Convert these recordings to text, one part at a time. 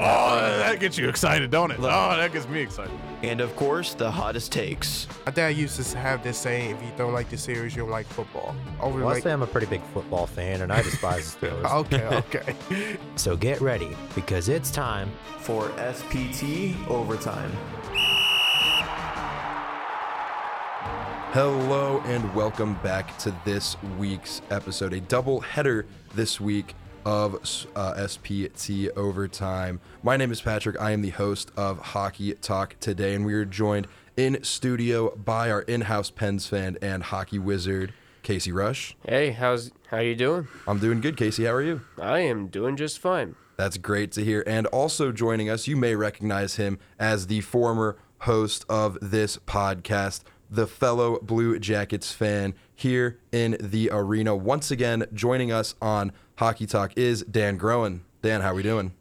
Oh, that gets you excited, don't it? Oh, that gets me excited. And of course, the hottest takes. My dad used to have this saying: "If you don't like the series, you don't like football." Over Well, I like, say I'm a pretty big football fan, and I despise the Steelers. okay, okay. So get ready because it's time. for SPT Overtime. Hello and welcome back to this week's episode, a double header this week of uh, SPT Overtime. My name is Patrick. I am the host of Hockey Talk today, and we are joined in studio by our in-house Pens fan and hockey wizard, Casey Rush. Hey, how's how you doing? I'm doing good, Casey. How are you? I am doing just fine. That's great to hear. And also joining us, you may recognize him as the former host of this podcast, the fellow Blue Jackets fan here in the arena. Once again, joining us on Hockey Talk is Dan Groen. Dan, how are we doing?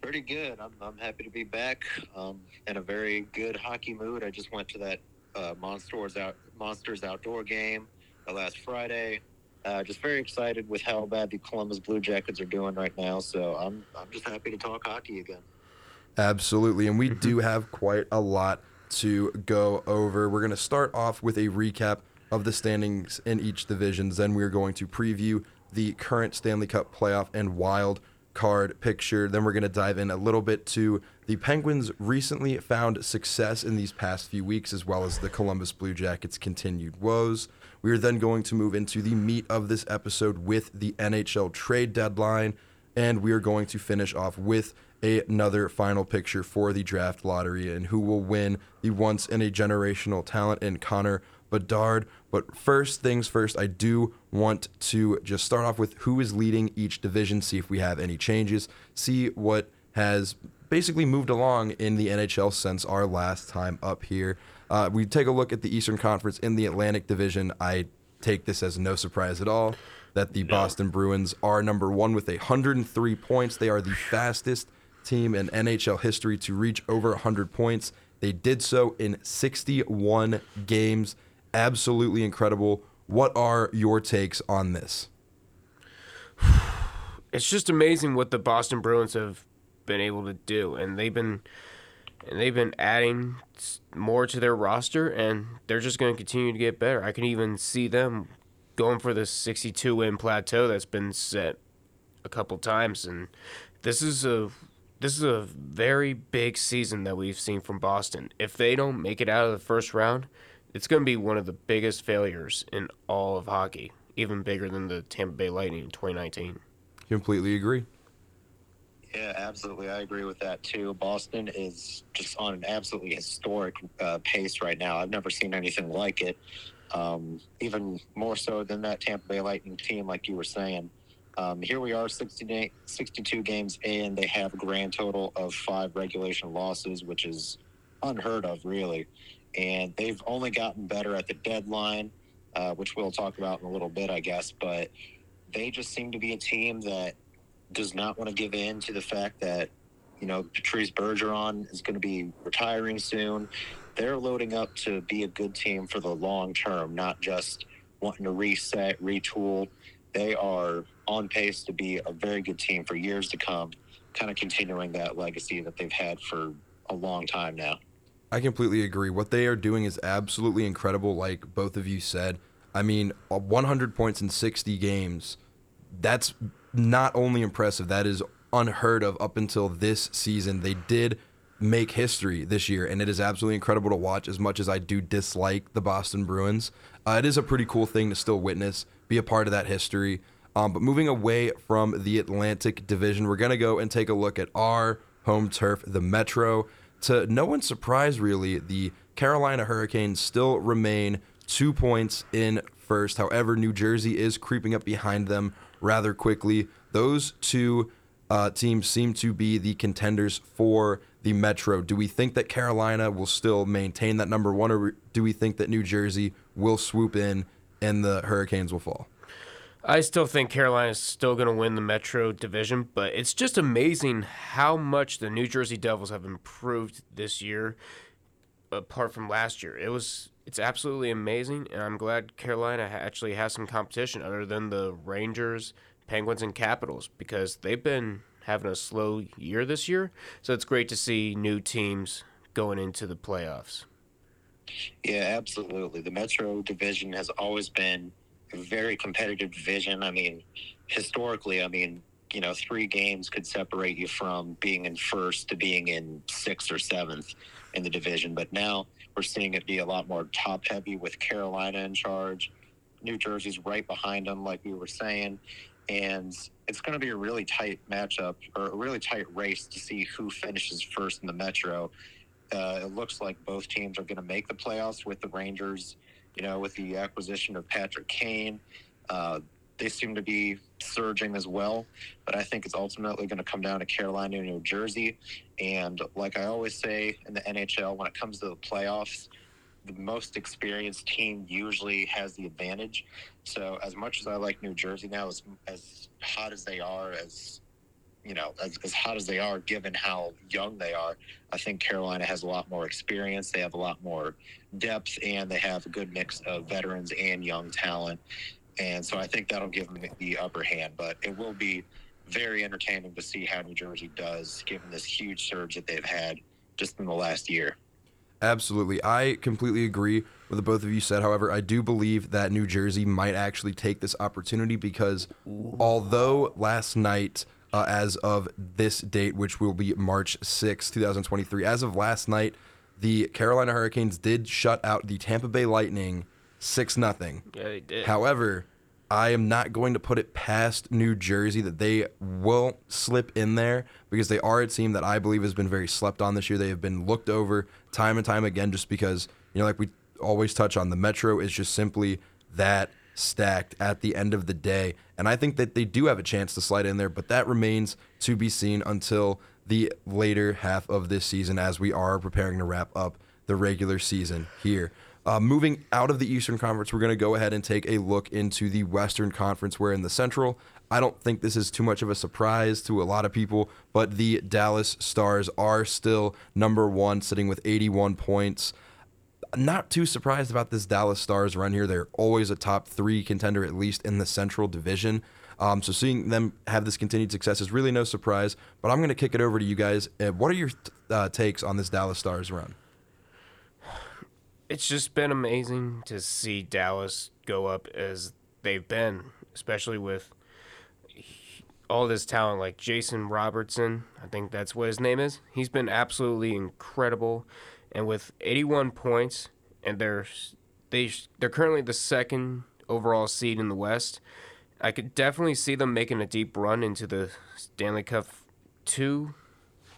Pretty good. I'm, I'm happy to be back um, in a very good hockey mood. I just went to that uh, Monsters out Monsters outdoor game uh, last Friday. Uh, just very excited with how bad the Columbus Blue Jackets are doing right now. So I'm I'm just happy to talk hockey again. Absolutely. And we do have quite a lot to go over. We're going to start off with a recap of the standings in each divisions. Then we're going to preview the current Stanley Cup playoff and wild card picture. Then we're going to dive in a little bit to the Penguins' recently found success in these past few weeks, as well as the Columbus Blue Jackets' continued woes. We are then going to move into the meat of this episode with the NHL trade deadline, and we are going to finish off with another final picture for the draft lottery and who will win the once in a generational talent in Connor Bedard. But first things first, I do want to just start off with who is leading each division, see if we have any changes, see what has basically moved along in the NHL since our last time up here. Uh, we take a look at the Eastern Conference in the Atlantic Division. I take this as no surprise at all that the Boston Bruins are number one with 103 points. They are the fastest team in NHL history to reach over 100 points. They did so in 61 games. Absolutely incredible. What are your takes on this? It's just amazing what the Boston Bruins have been able to do, and they've been and they've been adding more to their roster, and they're just going to continue to get better. I can even see them going for the 62 win plateau that's been set a couple times, and this is a this is a very big season that we've seen from Boston. If they don't make it out of the first round, it's going to be one of the biggest failures in all of hockey, even bigger than the Tampa Bay Lightning in 2019. Completely agree. Yeah, absolutely. I agree with that too. Boston is just on an absolutely historic uh, pace right now. I've never seen anything like it. Um, even more so than that Tampa Bay Lightning team, like you were saying. Um, here we are, 60 62 games in. They have a grand total of five regulation losses, which is unheard of, really. And they've only gotten better at the deadline, uh, which we'll talk about in a little bit, I guess. But they just seem to be a team that does not want to give in to the fact that you know Patrice Bergeron is going to be retiring soon. They're loading up to be a good team for the long term, not just wanting to reset, retool. They are on pace to be a very good team for years to come, kind of continuing that legacy that they've had for a long time now. I completely agree. What they are doing is absolutely incredible, like both of you said. I mean, uh, 100 points in 60 games, that's not only impressive, that is unheard of up until this season. They did make history this year, and it is absolutely incredible to watch as much as I do dislike the Boston Bruins. Uh, it is a pretty cool thing to still witness, be a part of that history. Um, but moving away from the Atlantic Division, we're going to go and take a look at our home turf, the Metro. To no one's surprise, really, the Carolina Hurricanes still remain two points in first. However, New Jersey is creeping up behind them rather quickly. Those two uh, teams seem to be the contenders for the Metro. Do we think that Carolina will still maintain that number one, or do we think that New Jersey will swoop in and the Hurricanes will fall? I still think Carolina's still going to win the Metro division, but it's just amazing how much the New Jersey Devils have improved this year apart from last year. It was it's absolutely amazing and I'm glad Carolina actually has some competition other than the Rangers, Penguins and Capitals because they've been having a slow year this year. So it's great to see new teams going into the playoffs. Yeah, absolutely. The Metro division has always been very competitive division. I mean, historically, I mean, you know, three games could separate you from being in first to being in sixth or seventh in the division. But now we're seeing it be a lot more top heavy with Carolina in charge. New Jersey's right behind them, like we were saying. And it's going to be a really tight matchup or a really tight race to see who finishes first in the Metro. Uh, it looks like both teams are going to make the playoffs with the Rangers, you know, with the acquisition of Patrick Kane. Uh, they seem to be surging as well, but I think it's ultimately going to come down to Carolina and New Jersey. And like I always say in the NHL, when it comes to the playoffs, the most experienced team usually has the advantage. So as much as I like New Jersey now, as as hot as they are, as you know, as, as hot as they are, given how young they are, I think Carolina has a lot more experience. They have a lot more depth, and they have a good mix of veterans and young talent. And so I think that'll give them the upper hand. But it will be very entertaining to see how New Jersey does, given this huge surge that they've had just in the last year. Absolutely. I completely agree with what both of you said. However, I do believe that New Jersey might actually take this opportunity because although last night, uh, as of this date, which will be March 6, 2023, as of last night, the Carolina Hurricanes did shut out the Tampa Bay Lightning 6 nothing. Yeah, they did. However, I am not going to put it past New Jersey that they won't slip in there because they are a team that I believe has been very slept on this year. They have been looked over time and time again just because, you know, like we always touch on, the Metro is just simply that stacked at the end of the day. And I think that they do have a chance to slide in there, but that remains to be seen until the later half of this season as we are preparing to wrap up the regular season here. Uh, moving out of the Eastern Conference, we're going to go ahead and take a look into the Western Conference, where in the Central, I don't think this is too much of a surprise to a lot of people, but the Dallas Stars are still number one, sitting with 81 points. Not too surprised about this Dallas Stars run here. They're always a top three contender, at least in the Central Division. Um, so seeing them have this continued success is really no surprise. But I'm going to kick it over to you guys. Uh, what are your uh, takes on this Dallas Stars run? it's just been amazing to see Dallas go up as they've been, especially with all this talent like Jason Robertson. I think that's what his name is. He's been absolutely incredible, and with 81 points, and they're they they're currently the second overall seed in the West. I could definitely see them making a deep run into the Stanley Cup two,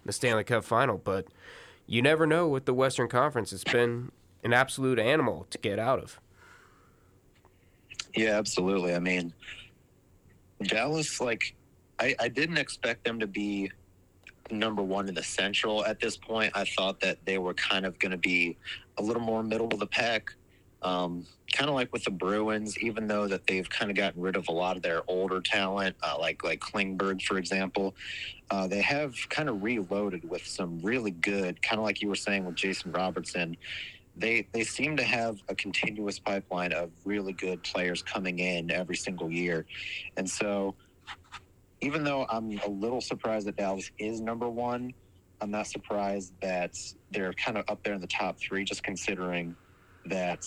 the Stanley Cup final, but you never know with the Western Conference. It's been an absolute animal to get out of. Yeah, absolutely. I mean, Dallas, like, I, I didn't expect them to be number one in the Central at this point. I thought that they were kind of going to be a little more middle of the pack. Um, kind of like with the Bruins, even though that they've kind of gotten rid of a lot of their older talent, uh, like like Klingberg, for example, uh, they have kind of reloaded with some really good, kind of like you were saying with Jason Robertson. They they seem to have a continuous pipeline of really good players coming in every single year, and so even though I'm a little surprised that Dallas is number one, I'm not surprised that they're kind of up there in the top three, just considering that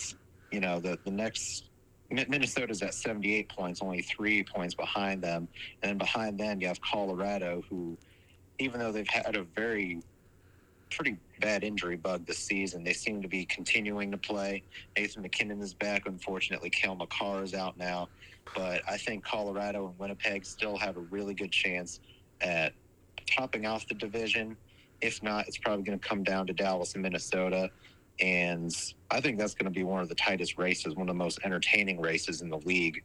you know the the next Minnesota's at 78 points, only three points behind them, and then behind them you have Colorado, who even though they've had a very pretty bad injury bug this season, they seem to be continuing to play. Nathan MacKinnon is back. Unfortunately, Cale Makar is out now, but I think Colorado and Winnipeg still have a really good chance at topping off the division. If not, it's probably going to come down to Dallas and Minnesota. And I think that's going to be one of the tightest races, one of the most entertaining races in the league,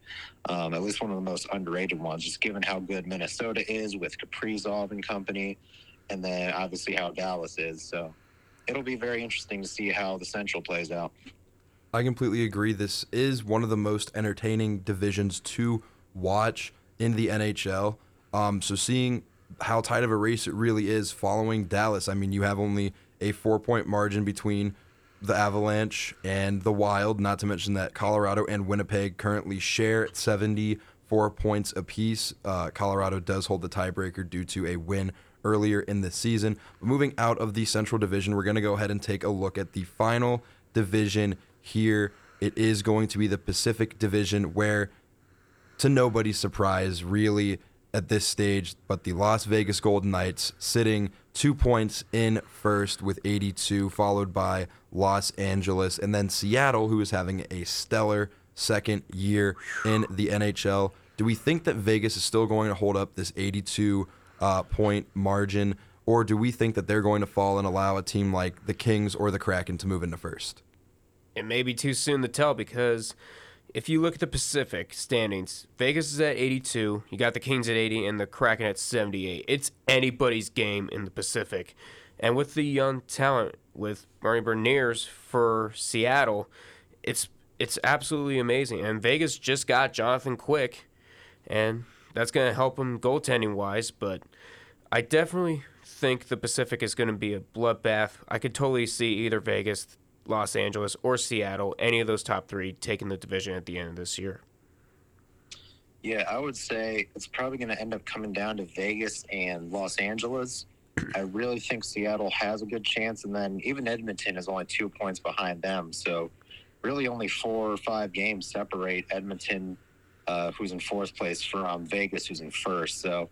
um, at least one of the most underrated ones, just given how good Minnesota is with Kaprizov and company, and then obviously how Dallas is. So it'll be very interesting to see how the Central plays out. I completely agree. This is one of the most entertaining divisions to watch in the NHL. Um, so seeing how tight of a race it really is following Dallas. I mean, you have only a four point margin between the Avalanche and the Wild, not to mention that Colorado and Winnipeg currently share 74 points apiece. Uh, Colorado does hold the tiebreaker due to a win earlier in the season. Moving out of the Central Division, we're going to go ahead and take a look at the final division here. It is going to be the Pacific Division, where, to nobody's surprise, really, at this stage, but the Las Vegas Golden Knights sitting two points in first with 82, followed by Los Angeles, and then Seattle, who is having a stellar second year in the NHL. Do we think that Vegas is still going to hold up this 82 uh, point margin, or do we think that they're going to fall and allow a team like the Kings or the Kraken to move into first? It may be too soon to tell because if you look at the Pacific standings, Vegas is at 82, you got the Kings at 80, and the Kraken at 78. It's anybody's game in the Pacific. And with the young talent with Marty Beniers for Seattle, it's it's absolutely amazing. And Vegas just got Jonathan Quick, and that's going to help him goaltending wise. But I definitely think the Pacific is going to be a bloodbath. I could totally see either Vegas, Los Angeles, or Seattle, any of those top three, taking the division at the end of this year. Yeah, I would say it's probably going to end up coming down to Vegas and Los Angeles. I really think Seattle has a good chance, and then even Edmonton is only two points behind them. So, really, only four or five games separate Edmonton, uh, who's in fourth place, from Vegas, who's in first. So,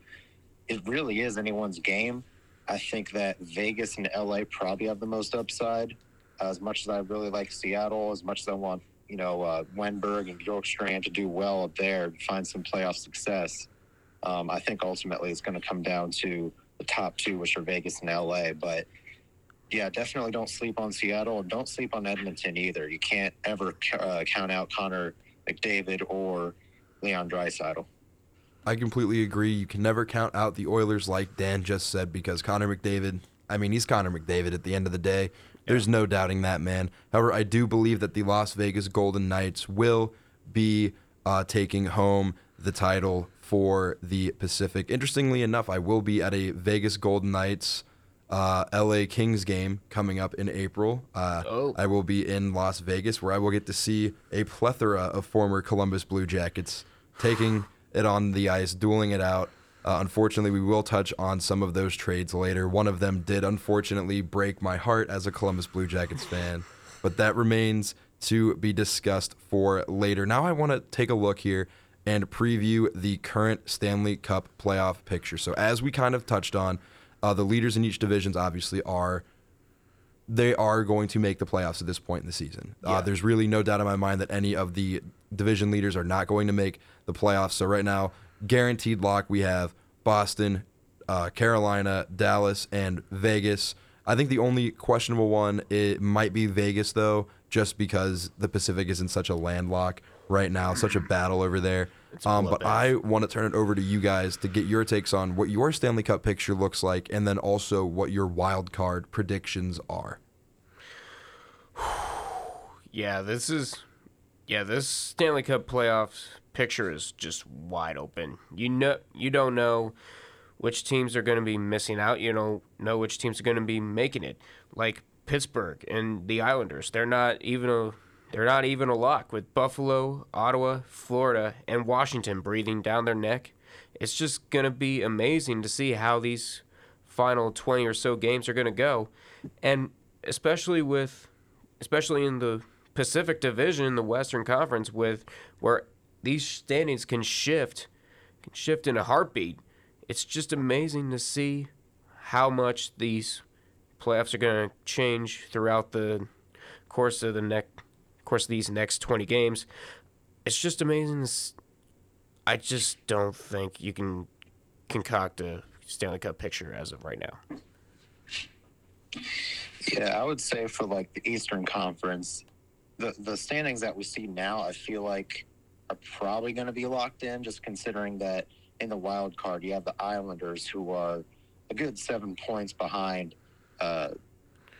it really is anyone's game. I think that Vegas and LA probably have the most upside. As much as I really like Seattle, as much as I want you know, uh, Wennberg and Bjorkstrand to do well up there, find some playoff success. Um, I think ultimately it's going to come down to the top two, which are Vegas and LA. But yeah, definitely don't sleep on Seattle and don't sleep on Edmonton either. You can't ever uh, count out Connor McDavid or Leon Draisaitl. I completely agree. You can never count out the Oilers, like Dan just said, because Connor McDavid. I mean, he's Connor McDavid at the end of the day. There's no doubting that, man. However, I do believe that the Las Vegas Golden Knights will be uh, taking home the title for the Pacific. Interestingly enough, I will be at a Vegas Golden Knights uh, LA Kings game coming up in April. Uh, Oh. I will be in Las Vegas where I will get to see a plethora of former Columbus Blue Jackets taking it on the ice, dueling it out. Uh, unfortunately, we will touch on some of those trades later. One of them did unfortunately break my heart as a Columbus Blue Jackets fan, but that remains to be discussed for later. Now, I want to take a look here and preview the current Stanley Cup playoff picture. So, as we kind of touched on, uh, the leaders in each divisions obviously are they are going to make the playoffs at this point in the season. Uh, there's really no doubt in my mind that any of the division leaders are not going to make the playoffs. So right now, guaranteed lock, we have Boston, uh, Carolina, Dallas, and Vegas. I think the only questionable one it might be Vegas though, just because the Pacific is in such a landlock right now, such a battle over there. Um, but I want to turn it over to you guys to get your takes on what your Stanley Cup picture looks like, and then also what your wild card predictions are. Yeah, this is yeah, this Stanley Cup playoffs picture is just wide open. You know you don't know which teams are going to be missing out. You don't know which teams are going to be making it. Like Pittsburgh and the Islanders, they're not even a they're not even a lock with Buffalo, Ottawa, Florida, and Washington breathing down their neck. It's just going to be amazing to see how these final 20 or so games are going to go. And especially with especially in the Pacific Division, the Western Conference, with where these standings can shift, can shift in a heartbeat. It's just amazing to see how much these playoffs are going to change throughout the course of the next course of these next 20 games. It's just amazing. I just don't think you can concoct a Stanley Cup picture as of right now. Yeah, I would say for like the Eastern Conference, the the standings that we see now, I feel like are probably going to be locked in, just considering that in the wild card you have the Islanders, who are a good seven points behind uh,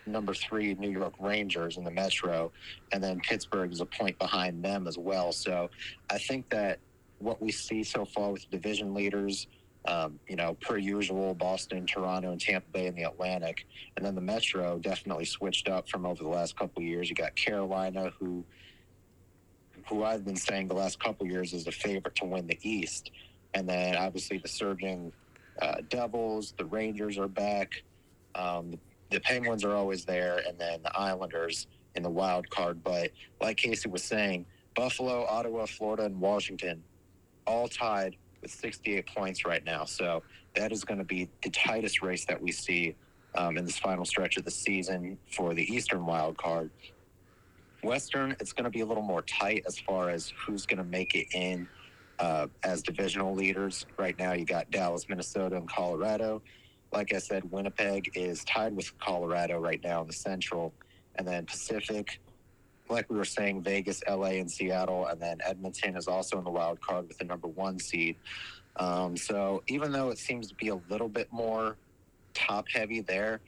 number three New York Rangers in the Metro, and then Pittsburgh is a point behind them as well. So I think that what we see so far with division leaders, um, you know, per usual, Boston, Toronto, and Tampa Bay in the Atlantic, and then the Metro definitely switched up from over the last couple years. You got Carolina, who who I've been saying the last couple years is a favorite to win the East, and then obviously the surging uh, Devils, the Rangers are back, um, the Penguins are always there, and then the Islanders in the wild card. But like Casey was saying, Buffalo, Ottawa, Florida, and Washington all tied with 68 points right now. So that is going to be the tightest race that we see um, in this final stretch of the season for the Eastern wild card. Western, it's going to be a little more tight as far as who's going to make it in uh, as divisional leaders. Right now, you got Dallas, Minnesota, and Colorado. Like I said, Winnipeg is tied with Colorado right now in the Central, and then Pacific, like we were saying, Vegas, LA, and Seattle, and then Edmonton is also in the wild card with the number one seed. Um, so even though it seems to be a little bit more top heavy there,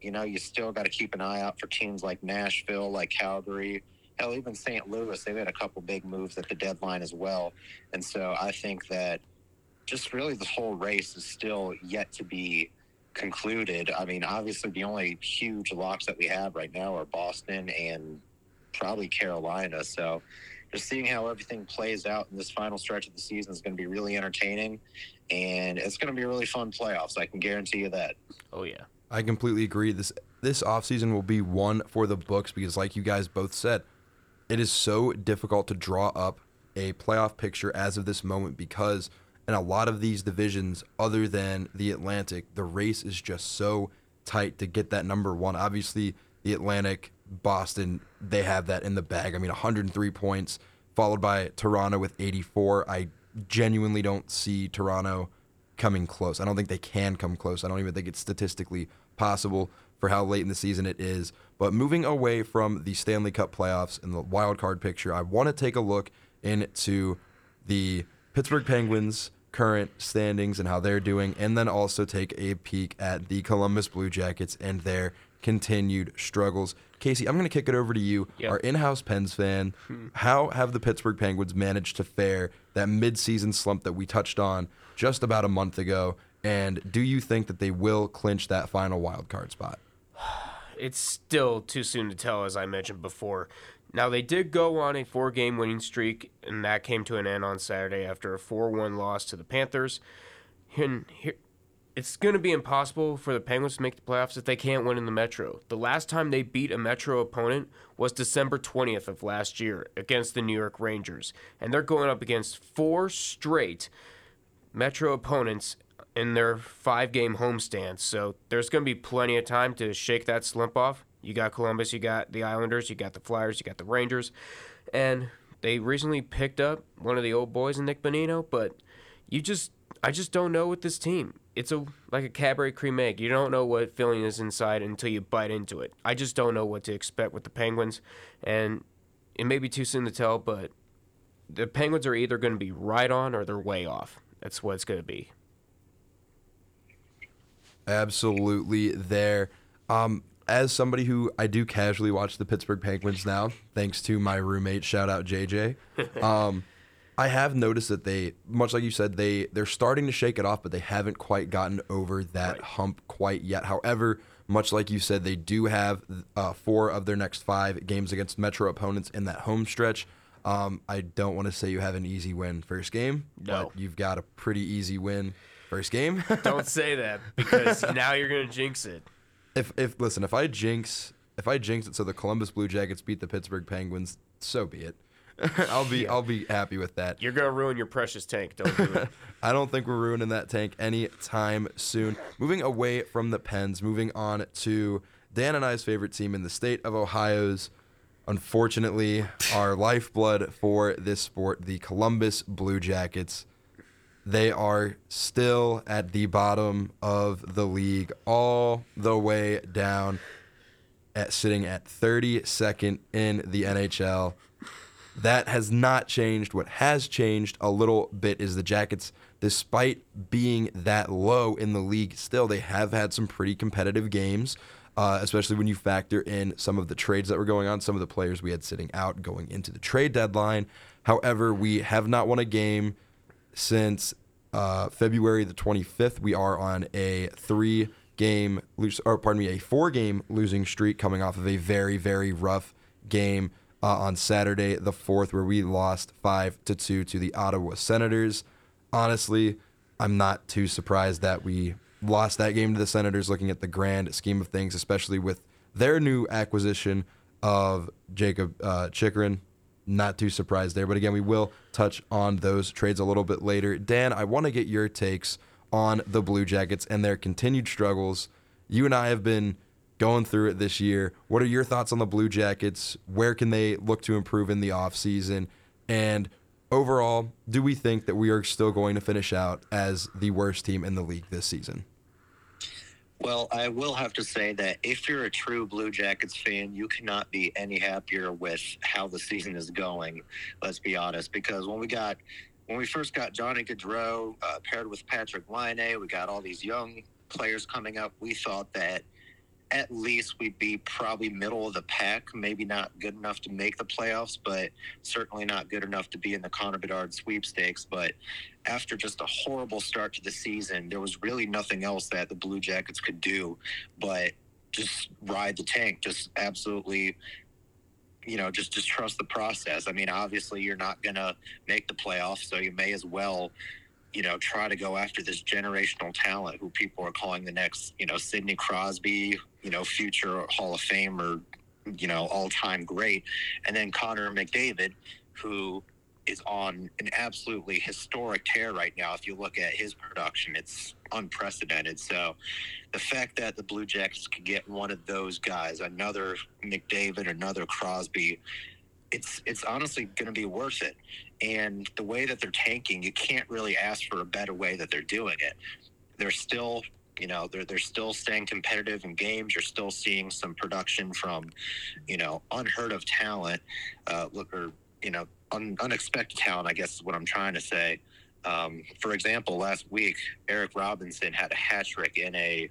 you know, you still got to keep an eye out for teams like Nashville, like Calgary, hell, even St. Louis. They've had a couple big moves at the deadline as well. And so I think that just really the whole race is still yet to be concluded. I mean, obviously, the only huge locks that we have right now are Boston and probably Carolina. So just seeing how everything plays out in this final stretch of the season is going to be really entertaining. And it's going to be a really fun playoffs. I can guarantee you that. Oh yeah. I completely agree. This this offseason will be one for the books because like you guys both said, it is so difficult to draw up a playoff picture as of this moment because in a lot of these divisions other than the Atlantic, the race is just so tight to get that number 1. Obviously, the Atlantic, Boston, they have that in the bag. I mean, 103 points followed by Toronto with 84. I genuinely don't see Toronto coming close. I don't think they can come close. I don't even think it's statistically possible for how late in the season it is. But moving away from the Stanley Cup playoffs and the wild card picture, I want to take a look into the Pittsburgh Penguins current standings and how they're doing, and then also take a peek at the Columbus Blue Jackets and their continued struggles. Casey, I'm going to kick it over to you, Yep. our in-house Pens fan. Hmm. How have the Pittsburgh Penguins managed to fare that mid-season slump that we touched on just about a month ago? And do you think that they will clinch that final wild card spot? it's still too soon to tell, as I mentioned before. Now, they did go on a four game winning streak, and that came to an end on Saturday after a 4 1 loss to the Panthers. And here, it's going to be impossible for the Penguins to make the playoffs if they can't win in the Metro. The last time they beat a Metro opponent was December 20th of last year against the New York Rangers. And they're going up against four straight Metro opponents in their five game homestand. So there's going to be plenty of time to shake that slump off. You got Columbus, you got the Islanders, you got the Flyers, you got the Rangers. And they recently picked up one of the old boys in Nick Bonino, but you just I just don't know with this team. It's a like a Cadbury cream egg. You don't know what filling is inside until you bite into it. I just don't know what to expect with the Penguins, and it may be too soon to tell, but the Penguins are either going to be right on or they're way off. That's what it's going to be. Absolutely there. Um, as somebody who I do casually watch the Pittsburgh Penguins now, thanks to my roommate, shout out JJ. Um, I have noticed that they, much like you said, they they're starting to shake it off, but they haven't quite gotten over that hump quite yet. However, much like you said, they do have uh, four of their next five games against Metro opponents in that home stretch. Um, I don't want to say you have an easy win first game, No. but you've got a pretty easy win first game. Don't say that because now you're going to jinx it. if if listen, if I jinx if I jinx it so the Columbus Blue Jackets beat the Pittsburgh Penguins, so be it. I'll be I'll be happy with that. You're going to ruin your precious tank. Don't do it. I don't think we're ruining that tank anytime soon. Moving away from the Pens, moving on to Dan and I's favorite team in the state of Ohio's unfortunately our lifeblood for this sport, the Columbus Blue Jackets. They are still at the bottom of the league, all the way down at sitting at 32nd in the NHL. That has not changed. What has changed a little bit is the Jackets, despite being that low in the league, still they have had some pretty competitive games, uh, especially when you factor in some of the trades that were going on, some of the players we had sitting out going into the trade deadline. However, we have not won a game since uh, February the 25th. We are on a three game, lose, or pardon me, a four game losing streak coming off of a very, very rough game uh, on Saturday the 4th, where we lost 5 to 2 to the Ottawa Senators. Honestly, I'm not too surprised that we lost that game to the Senators looking at the grand scheme of things, especially with their new acquisition of Jacob uh, Chychrun. Not too surprised there. But again, we will touch on those trades a little bit later. Dan, I want to get your takes on the Blue Jackets and their continued struggles. You and I have been going through it this year. What are your thoughts on the Blue Jackets? Where can they look to improve in the offseason? And overall, do we think that we are still going to finish out as the worst team in the league this season? Well, I will have to say that if you're a true Blue Jackets fan, you cannot be any happier with how the season is going. Let's be honest, because when we got when we first got Johnny Gaudreau uh, paired with Patrik Laine, we got all these young players coming up. We thought that at least we'd be probably middle of the pack, maybe not good enough to make the playoffs, but certainly not good enough to be in the Connor Bedard sweepstakes. But after just a horrible start to the season, there was really nothing else that the Blue Jackets could do but just ride the tank, just absolutely you know just just trust the process i mean obviously you're not going to make the playoffs so you may as well you know, try to go after this generational talent who people are calling the next, you know, Sidney Crosby, you know, future Hall of Fame or, you know, all time great. And then Connor McDavid, who is on an absolutely historic tear right now. If you look at his production, it's unprecedented. So the fact that the Blue Jackets could get one of those guys, another McDavid, another Crosby, it's it's honestly going to be worth it. And the way that they're tanking, you can't really ask for a better way that they're doing it. They're still, you know, they're they're still staying competitive in games. You're still seeing some production from, you know, unheard of talent, uh, or you know, un, unexpected talent. I guess is what I'm trying to say. Um, for example, last week Eric Robinson had a hat trick in a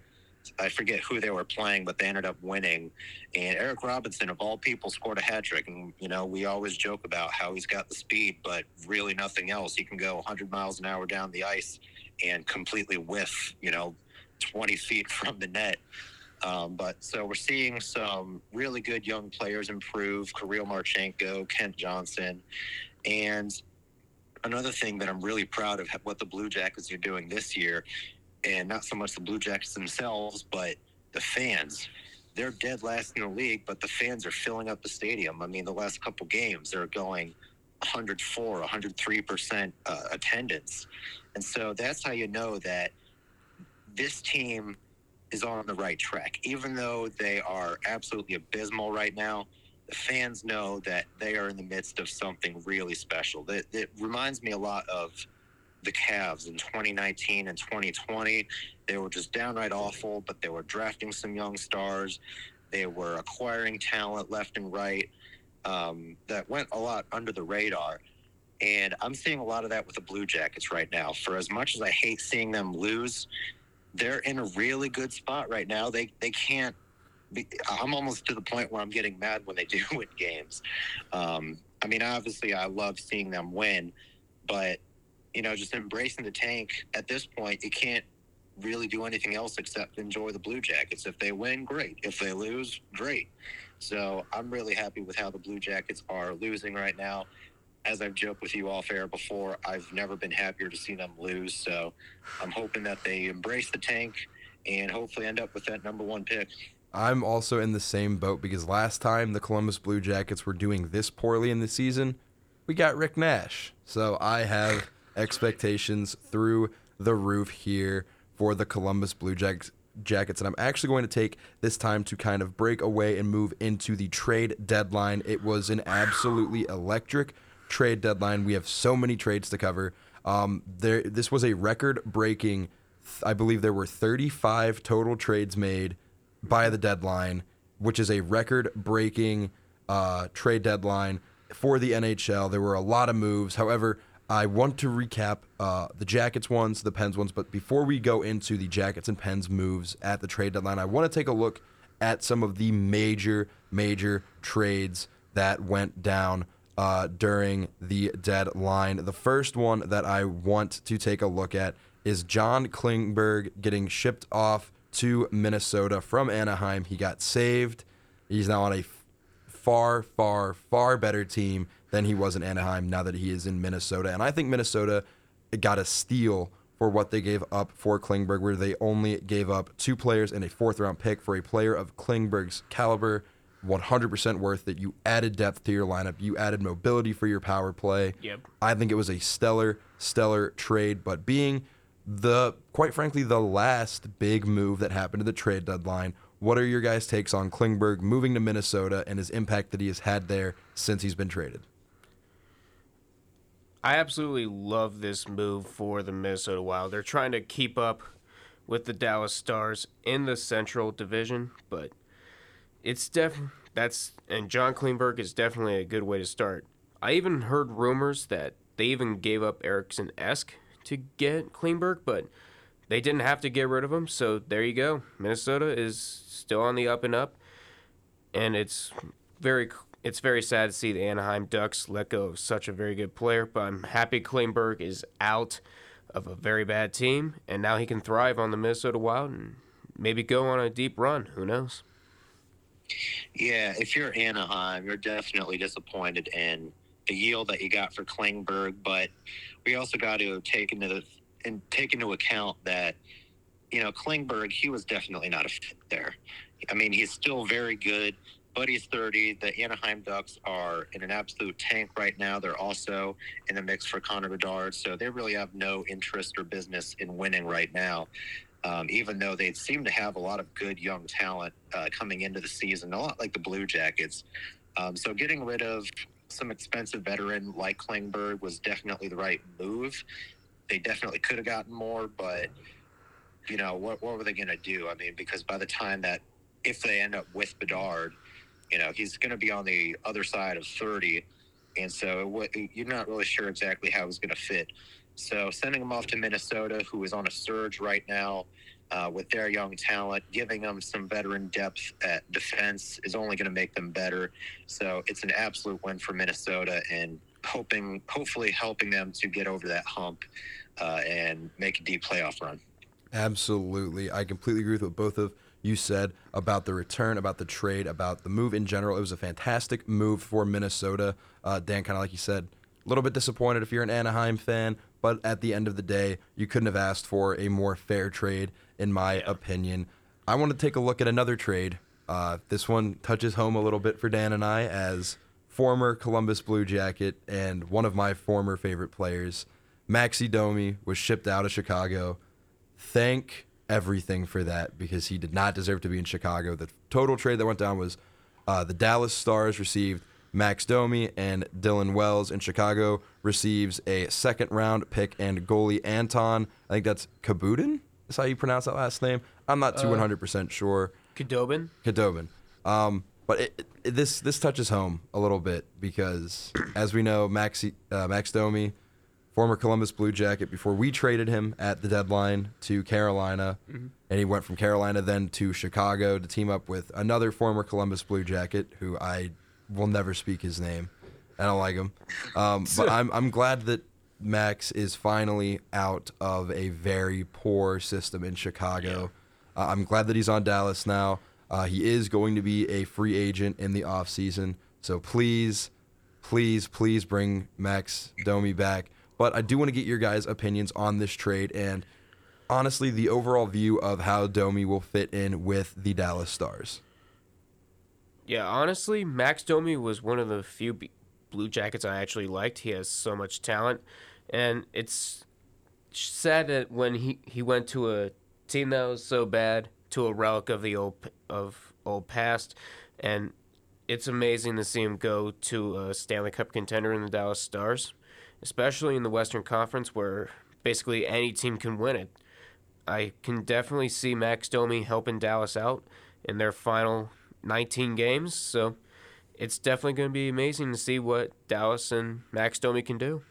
I forget who they were playing, but they ended up winning. And Eric Robinson, of all people, scored a hat trick. And, you know, we always joke about how he's got the speed, but really nothing else. He can go 100 miles an hour down the ice and completely whiff, you know, 20 feet from the net. Um, but so we're seeing some really good young players improve Kirill Marchenko, Kent Johnson. And another thing that I'm really proud of what the Blue Jackets are doing this year and not so much the Blue Jackets themselves, but the fans. They're dead last in the league, but the fans are filling up the stadium. I mean, the last couple games, they're going 104, 103% uh, attendance. And so that's how you know that this team is on the right track. Even though they are absolutely abysmal right now, the fans know that they are in the midst of something really special. That, that reminds me a lot of the Cavs in 2019 and 2020. They were just downright awful, but they were drafting some young stars. They were acquiring talent left and right um, that went a lot under the radar. And I'm seeing a lot of that with the Blue Jackets right now. For as much as I hate seeing them lose, they're in a really good spot right now. They they can't. Be, I'm almost to the point where I'm getting mad when they do win games. Um, I mean, obviously, I love seeing them win, but you know, just embracing the tank at this point, you can't really do anything else except enjoy the Blue Jackets. If they win, great. If they lose, great. So I'm really happy with how the Blue Jackets are losing right now. As I've joked with you off air before, I've never been happier to see them lose. So I'm hoping that they embrace the tank and hopefully end up with that number one pick. I'm also in the same boat because last time the Columbus Blue Jackets were doing this poorly in the season, we got Rick Nash. So I have expectations through the roof here for the Columbus Blue Jackets. Jackets, and I'm actually going to take this time to kind of break away and move into the trade deadline. It was an absolutely electric trade deadline. We have so many trades to cover. Um, there, this was a record-breaking. I believe there were 35 total trades made by the deadline, which is a record-breaking uh, trade deadline for the NHL. There were a lot of moves. However, I want to recap uh, the Jackets ones, the Pens ones, but before we go into the Jackets and Pens moves at the trade deadline, I want to take a look at some of the major, major trades that went down uh, during the deadline. The first one that I want to take a look at is John Klingberg getting shipped off to Minnesota from Anaheim. He got saved. He's now on a far, far, far better team than he was in Anaheim now that he is in Minnesota. And I think Minnesota got a steal for what they gave up for Klingberg, where they only gave up two players and a fourth round pick for a player of Klingberg's caliber. 100% worth it. You added depth to your lineup. You added mobility for your power play. Yep. I think it was a stellar, stellar trade. But being the, quite frankly, the last big move that happened to the trade deadline, what are your guys' takes on Klingberg moving to Minnesota and his impact that he has had there since he's been traded? I absolutely love this move for the Minnesota Wild. They're trying to keep up with the Dallas Stars in the Central Division, but it's def that's and John Klingberg is definitely a good way to start. I even heard rumors that they even gave up Eriksson Ek to get Klingberg, but they didn't have to get rid of him. So there you go. Minnesota is still on the up and up, and it's very it's very sad to see the Anaheim Ducks let go of such a very good player. But I'm happy Klingberg is out of a very bad team, and now he can thrive on the Minnesota Wild and maybe go on a deep run. Who knows? Yeah, if you're Anaheim, you're definitely disappointed in the yield that you got for Klingberg, but we also got to take into the and take into account that you know Klingberg, he was definitely not a fit there. I mean, he's still very good, but he's 30. The Anaheim Ducks are in an absolute tank right now. They're also in the mix for Connor Bedard, so they really have no interest or business in winning right now um, even though they seem to have a lot of good young talent uh, coming into the season, a lot like the Blue Jackets. Um, so getting rid of some expensive veteran like Klingberg was definitely the right move. They definitely could have gotten more, but you know what? What were they going to do? I mean, because by the time that if they end up with Bedard, you know he's going to be on the other side of thirty, and so you're not really sure exactly how he's going to fit. So sending him off to Minnesota, who is on a surge right now uh, with their young talent, giving them some veteran depth at defense is only going to make them better. So it's an absolute win for Minnesota, and hoping, hopefully, helping them to get over that hump uh, and make a deep playoff run. Absolutely, I completely agree with what both of you said about the return, about the trade, about the move in general. It was a fantastic move for Minnesota. Uh, Dan, kind of like you said, a little bit disappointed if you're an Anaheim fan, but at the end of the day, you couldn't have asked for a more fair trade, in my opinion. I want to take a look at another trade. Uh, this one touches home a little bit for Dan and I as former Columbus Blue Jacket and one of my former favorite players. Maxi Domi was shipped out of Chicago. Thank everything for that because he did not deserve to be in Chicago. The total trade that went down was uh, the Dallas Stars received Max Domi and Dylan Wells in Chicago receives a second round pick and goalie Anton. I think that's Kabudin. Is how you pronounce that last name. I'm not too uh, 100% sure. Khudobin. Khudobin. Um, but it, it, this this touches home a little bit because, as we know, Maxi, uh, Max Domi, former Columbus Blue Jacket, before we traded him at the deadline to Carolina, mm-hmm. and he went from Carolina then to Chicago to team up with another former Columbus Blue Jacket who I will never speak his name. I don't like him. Um, but I'm I'm glad that Max is finally out of a very poor system in Chicago. Yeah. Uh, I'm glad that he's on Dallas now. Uh, he is going to be a free agent in the offseason. So please, please, please bring Max Domi back. But I do want to get your guys' opinions on this trade and honestly the overall view of how Domi will fit in with the Dallas Stars. Yeah, honestly, Max Domi was one of the few B- Blue Jackets I actually liked. He has so much talent, and it's sad that when he, he went to a team that was so bad, to a relic of the old of old past, and it's amazing to see him go to a Stanley Cup contender in the Dallas Stars, especially in the Western Conference where basically any team can win it. I can definitely see Max Domi helping Dallas out in their final 19 games. So it's definitely going to be amazing to see what Dallas and Max Domi can do.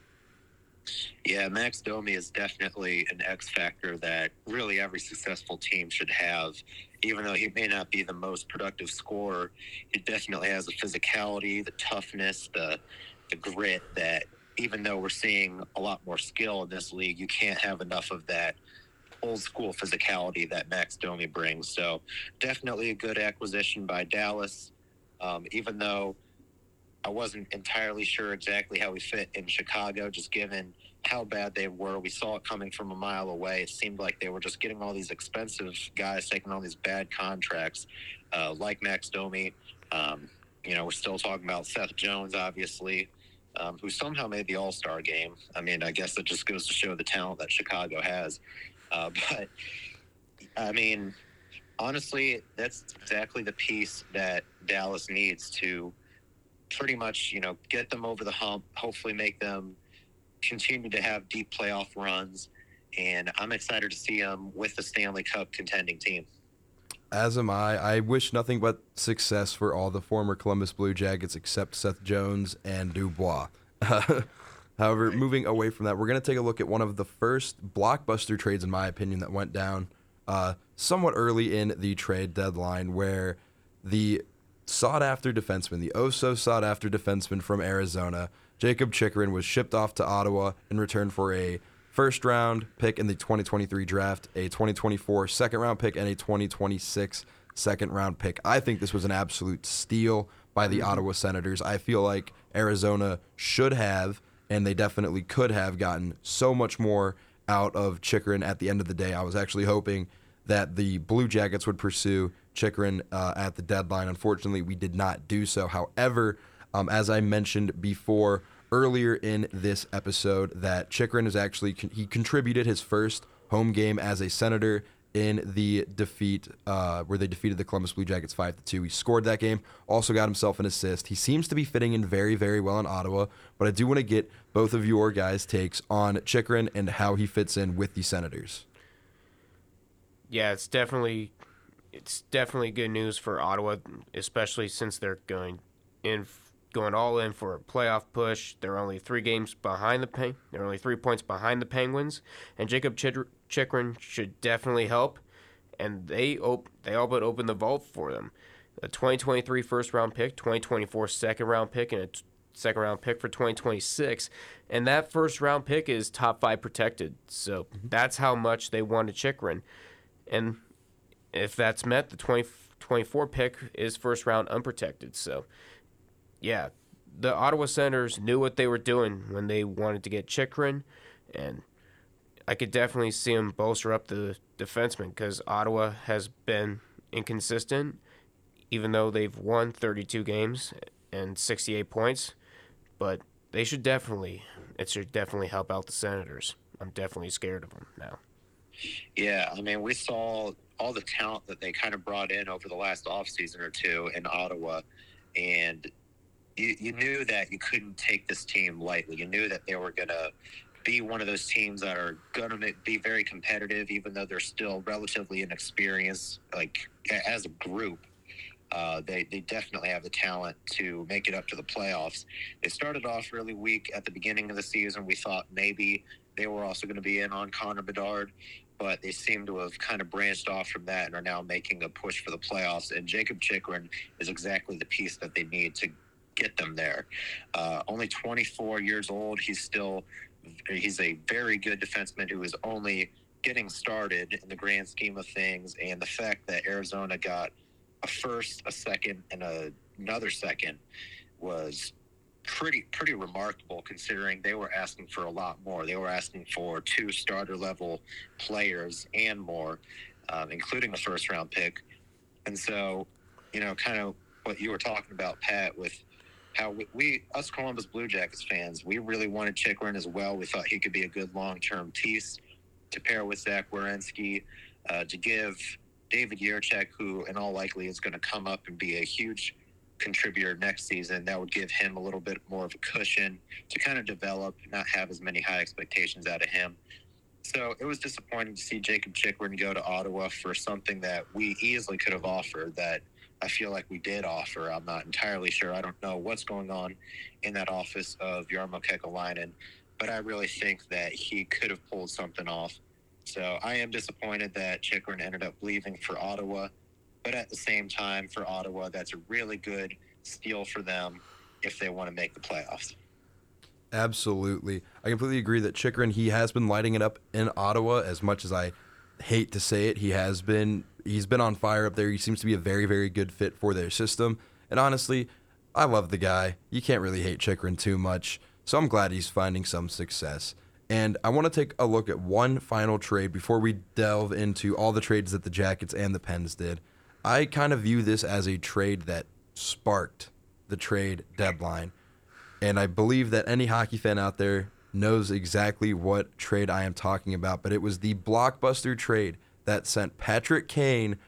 Yeah, Max Domi is definitely an X factor that really every successful team should have. Even though he may not be the most productive scorer, he definitely has the physicality, the toughness, the the grit that even though we're seeing a lot more skill in this league, you can't have enough of that old school physicality that Max Domi brings. So definitely a good acquisition by Dallas. Um, even though I wasn't entirely sure exactly how we fit in Chicago, just given how bad they were. We saw it coming from a mile away. It seemed like they were just getting all these expensive guys taking all these bad contracts, uh, like Max Domi. Um, you know, we're still talking about Seth Jones, obviously, um, who somehow made the All Star game. I mean, I guess it just goes to show the talent that Chicago has. Uh, but I mean, honestly, that's exactly the piece that Dallas needs to pretty much, you know, get them over the hump. Hopefully, make them continue to have deep playoff runs. And I'm excited to see them with the Stanley Cup contending team. As am I. I wish nothing but success for all the former Columbus Blue Jackets except Seth Jones and Dubois. However, moving away from that, we're going to take a look at one of the first blockbuster trades, in my opinion, that went down uh, somewhat early in the trade deadline, where the sought after defenseman, the oh so sought after defenseman from Arizona, Jakob Chychrun, was shipped off to Ottawa in return for a first round pick in the 2023 draft, a 2024 second round pick, and a 2026 second round pick. I think this was an absolute steal by the Ottawa Senators. I feel like Arizona should have and they definitely could have gotten so much more out of Chychrun at the end of the day. I was actually hoping that the Blue Jackets would pursue Chychrun uh, at the deadline. Unfortunately, we did not do so. However, um, as I mentioned before earlier in this episode, that Chychrun is actually he contributed his first home game as a Senator in the defeat uh, where they defeated the Columbus Blue Jackets five to two. He scored that game, also got himself an assist. He seems to be fitting in very, very well in Ottawa. But I do want to get both of your guys' takes on Chychrun and how he fits in with the Senators. Yeah, it's definitely it's definitely good news for Ottawa, especially since they're going in going all in for a playoff push. They're only three games behind the Peng. They're only three points behind the Penguins, and Jakob Chychrun should definitely help. And they op- they all but open the vault for them. A 2023 first round pick, 2024 second round pick, and a t- second round pick for 2026. And that first round pick is top five protected. So mm-hmm. that's how much they wanted Chychrun. And if that's met, the 2024 pick is first round unprotected. So yeah, the Ottawa Senators knew what they were doing when they wanted to get Chychrun, and I could definitely see them bolster up the defenseman because Ottawa has been inconsistent, even though they've won 32 games and 68 points. But they should definitely, it should definitely help out the Senators. I'm definitely scared of them now. Yeah, I mean, we saw all the talent that they kind of brought in over the last offseason or two in Ottawa, and you, you knew that you couldn't take this team lightly. You knew that they were going to be one of those teams that are going to be very competitive, even though they're still relatively inexperienced, like as a group. Uh, they, they definitely have the talent to make it up to the playoffs. They started off really weak at the beginning of the season. We thought maybe they were also going to be in on Connor Bedard, but they seem to have kind of branched off from that and are now making a push for the playoffs. And Jakob Chychrun is exactly the piece that they need to get them there. Uh, only 24 years old. He's still he's a very good defenseman who is only getting started in the grand scheme of things. And the fact that Arizona got a first, a second, and a, another second was pretty pretty remarkable considering they were asking for a lot more. They were asking for two starter level players and more, um, including a first round pick. And so, you know, kind of what you were talking about, Pat, with how we, we, us Columbus Blue Jackets fans, we really wanted Chychrun as well. We thought he could be a good long term piece to pair with Zach Werenski, uh, to give David Jiricek, who in all likelihood is going to come up and be a huge contributor next season. That would give him a little bit more of a cushion to kind of develop, not have as many high expectations out of him. So it was disappointing to see Jakob Chychrun go to Ottawa for something that we easily could have offered that – I feel like we did offer. I'm not entirely sure. I don't know what's going on in that office of Jarmo Kekalainen, but I really think that he could have pulled something off. So I am disappointed that Chychrun ended up leaving for Ottawa, but at the same time, for Ottawa, that's a really good steal for them if they want to make the playoffs. Absolutely. I completely agree that Chychrun, he has been lighting it up in Ottawa as much as I hate to say it. He has been he's been on fire up there. He seems to be a very, very good fit for their system. And honestly, I love the guy. You can't really hate Chychrun too much. So I'm glad he's finding some success. And I want to take a look at one final trade before we delve into all the trades that the Jackets and the Pens did. I kind of view this as a trade that sparked the trade deadline. And I believe that any hockey fan out there knows exactly what trade I am talking about. But it was the blockbuster trade that sent Patrick Kane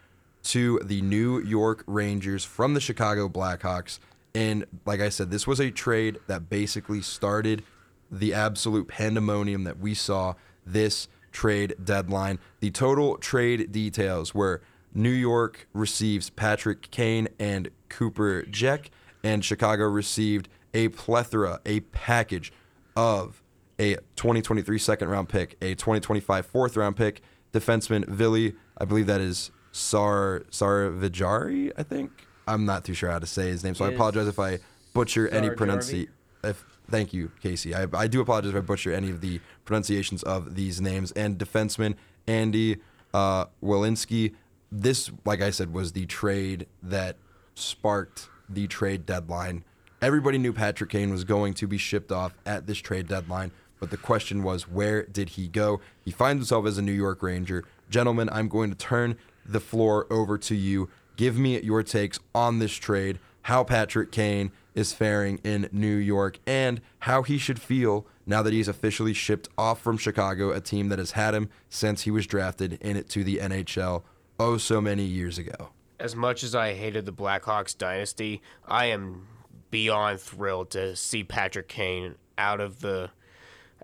to the New York Rangers from the Chicago Blackhawks. And like I said, this was a trade that basically started the absolute pandemonium that we saw this trade deadline. The total trade details were New York receives Patrick Kane and Cooper Jack, and Chicago received a plethora, a package of a 2023 second round pick, a 2025 fourth round pick, defenseman Vili, I believe that is Sar Sarvijari, I think. I'm not too sure how to say his name, so I apologize if I butcher any Sarjarvi? pronunciation. If thank you, Casey. I, I do apologize if I butcher any of the pronunciations of these names. And defenseman Andy uh, Walensky. This, like I said, was the trade that sparked the trade deadline. Everybody knew Patrick Kane was going to be shipped off at this trade deadline, but the question was, where did he go? He finds himself as a New York Ranger. Gentlemen, I'm going to turn the floor over to you. Give me your takes on this trade, how Patrick Kane is faring in New York, and how he should feel now that he's officially shipped off from Chicago, a team that has had him since he was drafted in it to the NHL oh so many years ago. as much as I hated the Blackhawks dynasty, I am beyond thrilled to see Patrick Kane out of the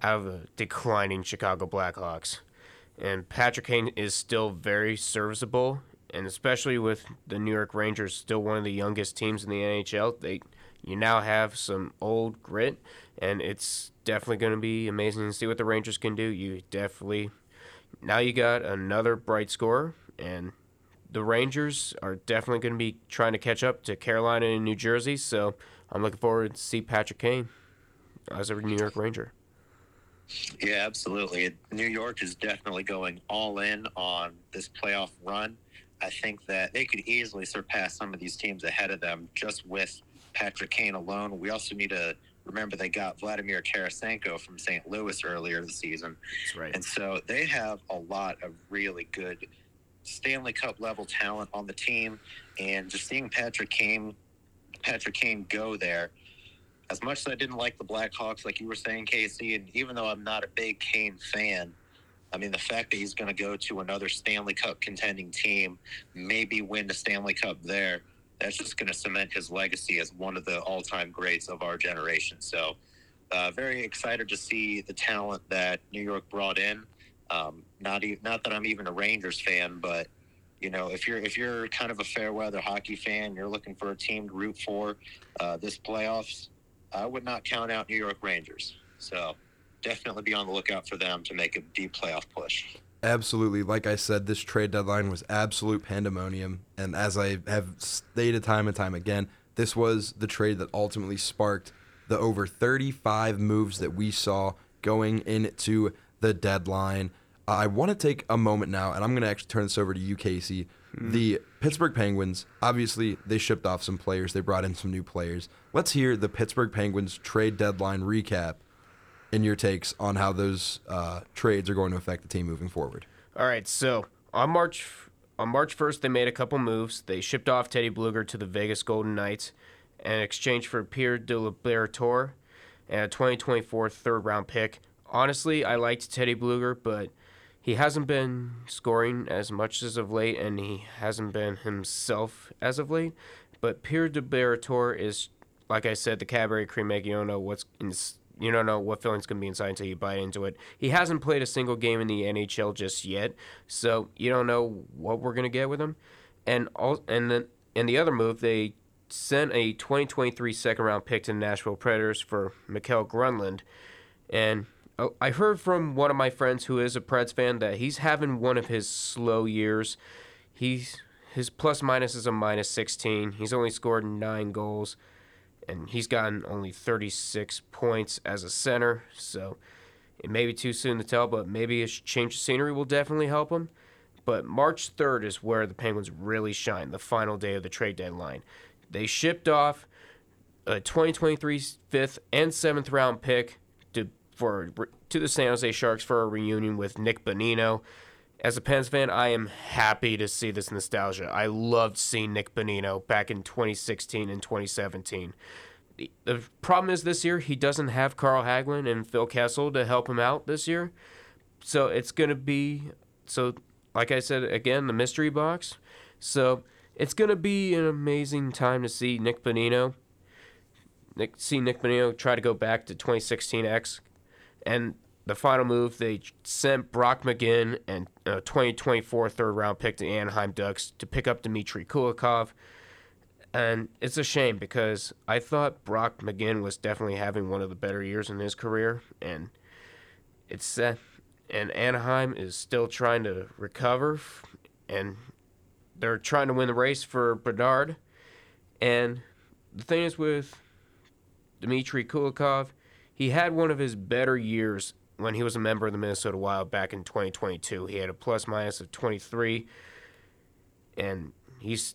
out of the declining Chicago Blackhawks. And Patrick Kane is still very serviceable, and especially with the New York Rangers still one of the youngest teams in the NHL, they you now have some old grit, and it's definitely going to be amazing to see what the Rangers can do. You definitely now you got another bright scorer, and the Rangers are definitely going to be trying to catch up to Carolina and New Jersey. So I'm looking forward to see Patrick Kane as a New York Ranger. Yeah, absolutely. New York is definitely going all in on this playoff run. I think that they could easily surpass some of these teams ahead of them just with Patrick Kane alone. We also need to remember they got Vladimir Tarasenko from St. Louis earlier this season. That's right. And so they have a lot of really good Stanley Cup level talent on the team. And just seeing Patrick Kane Patrick Kane go there, as much as I didn't like the Blackhawks, like you were saying, Casey, and even though I'm not a big Kane fan, I mean, the fact that he's going to go to another Stanley Cup contending team, maybe win the Stanley Cup there, that's just going to cement his legacy as one of the all time greats of our generation. So, uh, very excited to see the talent that New York brought in. Um, not e- not that I'm even a Rangers fan, but you know, if you're if you're kind of a fair weather hockey fan, you're looking for a team to root for uh, this playoffs. I would not count out New York Rangers. So definitely be on the lookout for them to make a deep playoff push. Absolutely. Like I said, this trade deadline was absolute pandemonium. And as I have stated time and time again, this was the trade that ultimately sparked the over 35 moves that we saw going into the deadline. I want to take a moment now, and I'm going to actually turn this over to you, Casey. The Pittsburgh Penguins, obviously, they shipped off some players, they brought in some new players. Let's hear the Pittsburgh Penguins trade deadline recap in your takes on how those uh, trades are going to affect the team moving forward. All right, so on March on March 1st, they made a couple moves. They shipped off Teddy Blueger to the Vegas Golden Knights in exchange for Pierre DiLiberatore and a 2024 third round pick. Honestly, I liked Teddy Blueger, but he hasn't been scoring as much as of late, and he hasn't been himself as of late. But Pierre DiLiberatore is, like I said, the Cadbury cream egg. You don't know what's in, you don't know what filling's gonna be inside until you bite into it. He hasn't played a single game in the NHL just yet, so you don't know what we're gonna get with him. And all, and then and the other move, they sent a 2023 second round pick to the Nashville Predators for Mikael Granlund, and Oh, I heard from one of my friends who is a Preds fan that he's having one of his slow years. He's his plus minus is a minus 16. He's only scored nine goals, and he's gotten only 36 points as a center. So it may be too soon to tell, but maybe a change of scenery will definitely help him. But March 3rd is where the Penguins really shine, the final day of the trade deadline. They shipped off a 2023 fifth and seventh round pick to for to the San Jose Sharks for a reunion with Nick Bonino. As a Pens fan, I am happy to see this nostalgia. I loved seeing Nick Bonino back in 2016 and 2017. The, problem is this year he doesn't have Carl Hagelin and Phil Kessel to help him out this year. So it's going to be so like I said again the mystery box. So it's going to be an amazing time to see Nick Bonino Nick, see Nick Bonino try to go back to 2016 X, and the final move they sent Brock McGinn and a 2024 third round pick to Anaheim Ducks to pick up Dmitry Kulikov. And it's a shame because I thought Brock McGinn was definitely having one of the better years in his career, and it's uh, and Anaheim is still trying to recover, and they're trying to win the race for Bedard. And the thing is with Dmitry Kulikov, he had one of his better years when he was a member of the Minnesota Wild back in 2022. He had a plus minus of 23, and he's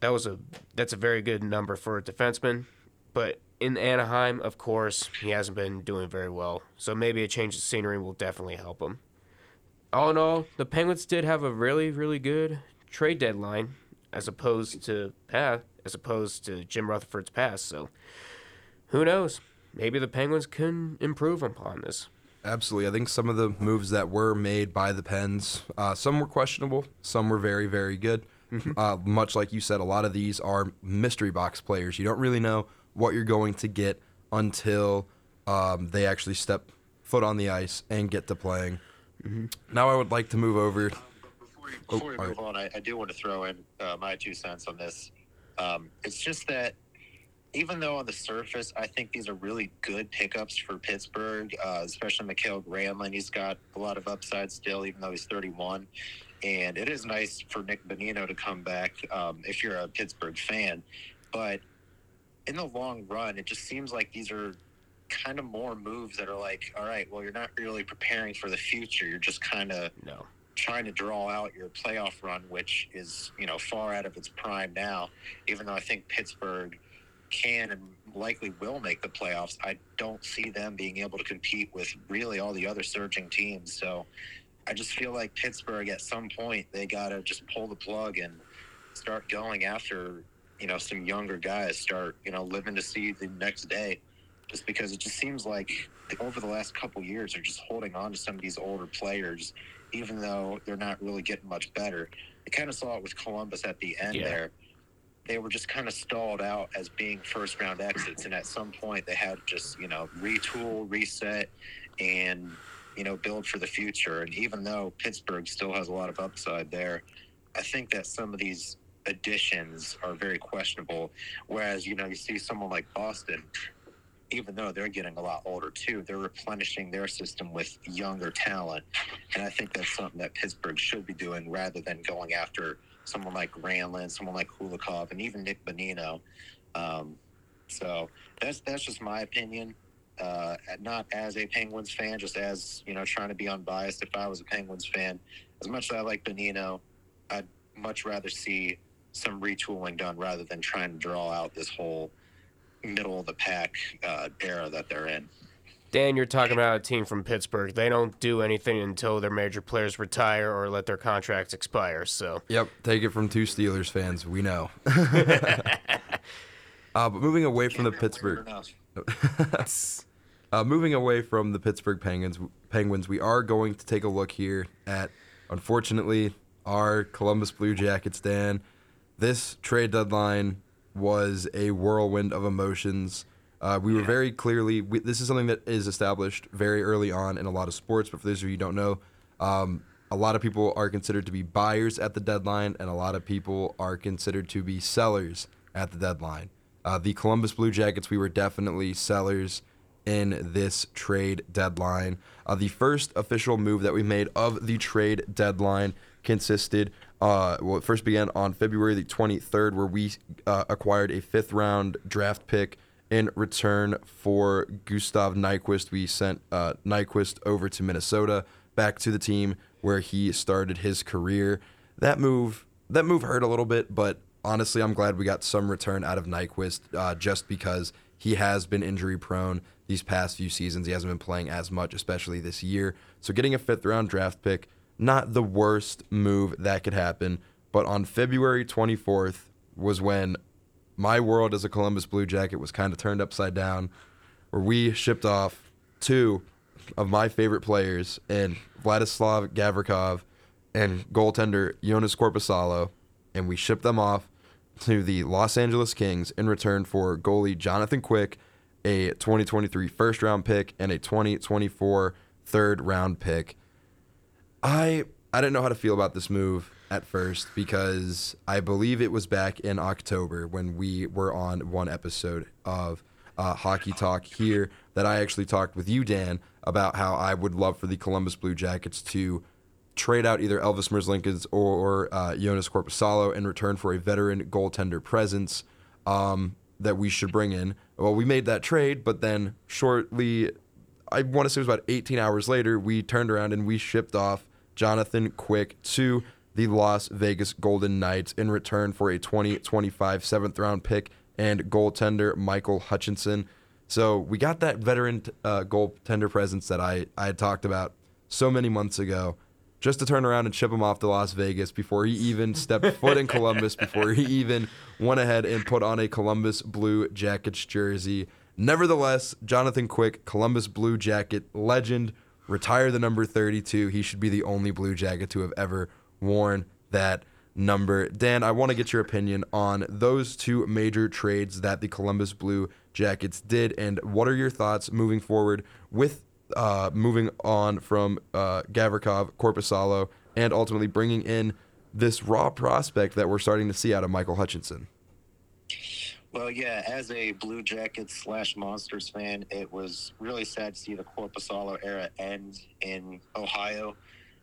that was a that's a very good number for a defenseman. But in Anaheim, of course, he hasn't been doing very well. So maybe a change of scenery will definitely help him. All in all, the Penguins did have a really, really good trade deadline as opposed to as opposed to Jim Rutherford's past. So who knows? Maybe the Penguins can improve upon this. Absolutely. I think some of the moves that were made by the Pens, uh, some were questionable, some were very, very good. Uh, much like you said, a lot of these are mystery box players. You don't really know what you're going to get until um, they actually step foot on the ice and get to playing. Now I would like to move over. Before, you, Oh, we all move on, I, I do want to throw in uh, my two cents on this. Um, it's just that even though on the surface, I think these are really good pickups for Pittsburgh, uh, especially Mikael Granlund. He's got a lot of upside still, even though he's 31. And it is nice for Nick Bonino to come back um, if you're a Pittsburgh fan. But in the long run, it just seems like these are kind of more moves that are like, all right, well, you're not really preparing for the future. You're just kind of No. trying to draw out your playoff run, which is you know far out of its prime now. Even though I think Pittsburgh can and likely will make the playoffs, I don't see them being able to compete with really all the other surging teams. So I just feel like Pittsburgh at some point they gotta just pull the plug and start going after you know some younger guys. Start you know living to see the next day. Just because it just seems like over the last couple years they're just holding on to some of these older players even though they're not really getting much better. I kind of saw it with Columbus at the end Yeah. there. They were just kind of stalled out as being first round exits, and at some point they had to just you know retool, reset, and you know build for the future. And even though Pittsburgh still has a lot of upside there, I think that some of these additions are very questionable. Whereas you know you see someone like Boston, even though they're getting a lot older too, they're replenishing their system with younger talent. And I think that's something that Pittsburgh should be doing rather than going after someone like Granlund, someone like Kulikov, and even Nick Bonino. Um, so that's that's just my opinion. Uh, not as a Penguins fan, just as you know, trying to be unbiased. If I was a Penguins fan, as much as I like Bonino, I'd much rather see some retooling done rather than trying to draw out this whole middle of the pack uh, era that they're in. Dan, you're talking about a team from Pittsburgh. They don't do anything until their major players retire or let their contracts expire. So Yep, take it from two Steelers fans. We know. uh, but moving away from the Pittsburgh, uh, moving away from the Pittsburgh Penguins, Penguins, we are going to take a look here at, unfortunately, our Columbus Blue Jackets. Dan, this trade deadline was a whirlwind of emotions. Uh, we were very clearly. We, this is something that is established very early on in a lot of sports. But for those of you who don't know, um, a lot of people are considered to be buyers at the deadline, and a lot of people are considered to be sellers at the deadline. Uh, the Columbus Blue Jackets, we were definitely sellers in this trade deadline. Uh, the first official move that we made of the trade deadline consisted, uh, well, it first began on February the 23rd, where we uh, acquired a fifth round draft pick in return for Gustav Nyquist. We sent uh, Nyquist over to Minnesota, back to the team where he started his career. That move, that move hurt a little bit, but honestly, I'm glad we got some return out of Nyquist, uh, just because he has been injury prone these past few seasons. He hasn't been playing as much, especially this year. So getting a fifth round draft pick, not the worst move that could happen. But on February 24th was when my world as a Columbus Blue Jacket was kind of turned upside down, where we shipped off two of my favorite players in Vladislav Gavrikov and goaltender Jonas Korpisalo, and we shipped them off to the Los Angeles Kings in return for goalie Jonathan Quick, a 2023 first round pick, and a 2024 third round pick. I I didn't know how to feel about this move at first because I believe it was back in October when we were on one episode of uh, Hockey Talk here that I actually talked with you, Dan, about how I would love for the Columbus Blue Jackets to trade out either Elvis Merzlikins or uh, Jonas Korpisalo in return for a veteran goaltender presence um, that we should bring in. Well, we made that trade, but then shortly, I want to say it was about 18 hours later, we turned around and we shipped off Jonathan Quick to the Las Vegas Golden Knights in return for a 2025 seventh round pick and goaltender Michael Hutchinson. So we got that veteran uh, goaltender presence that I, I had talked about so many months ago just to turn around and ship him off to Las Vegas before he even stepped foot in Columbus, before he even went ahead and put on a Columbus Blue Jackets jersey. Nevertheless, Jonathan Quick, Columbus Blue Jacket legend, retire the number 32. He should be the only Blue Jacket to have ever worn that number. Dan, I want to get your opinion on those two major trades that the Columbus Blue Jackets did, and what are your thoughts moving forward with uh, moving on from uh, Gavrikov, Korpisalo, and ultimately bringing in this raw prospect that we're starting to see out of Michael Hutchinson? Well, yeah, as a Blue Jackets slash Monsters fan, it was really sad to see the Korpisalo era end in Ohio.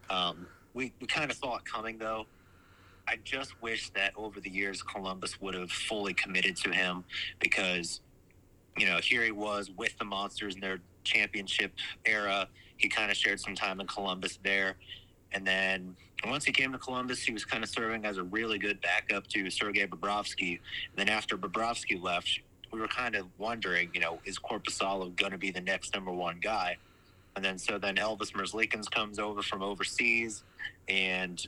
Um, we we kind of saw it coming, though. I just wish that over the years Columbus would have fully committed to him because, you know, here he was with the Monsters in their championship era. He kind of shared some time in Columbus there. And then once he came to Columbus, he was kind of serving as a really good backup to Sergei Bobrovsky. And then after Bobrovsky left, we were kind of wondering, you know, is Korpisalo going to be the next number one guy? And then so then Elvis Merzlikins comes over from overseas, and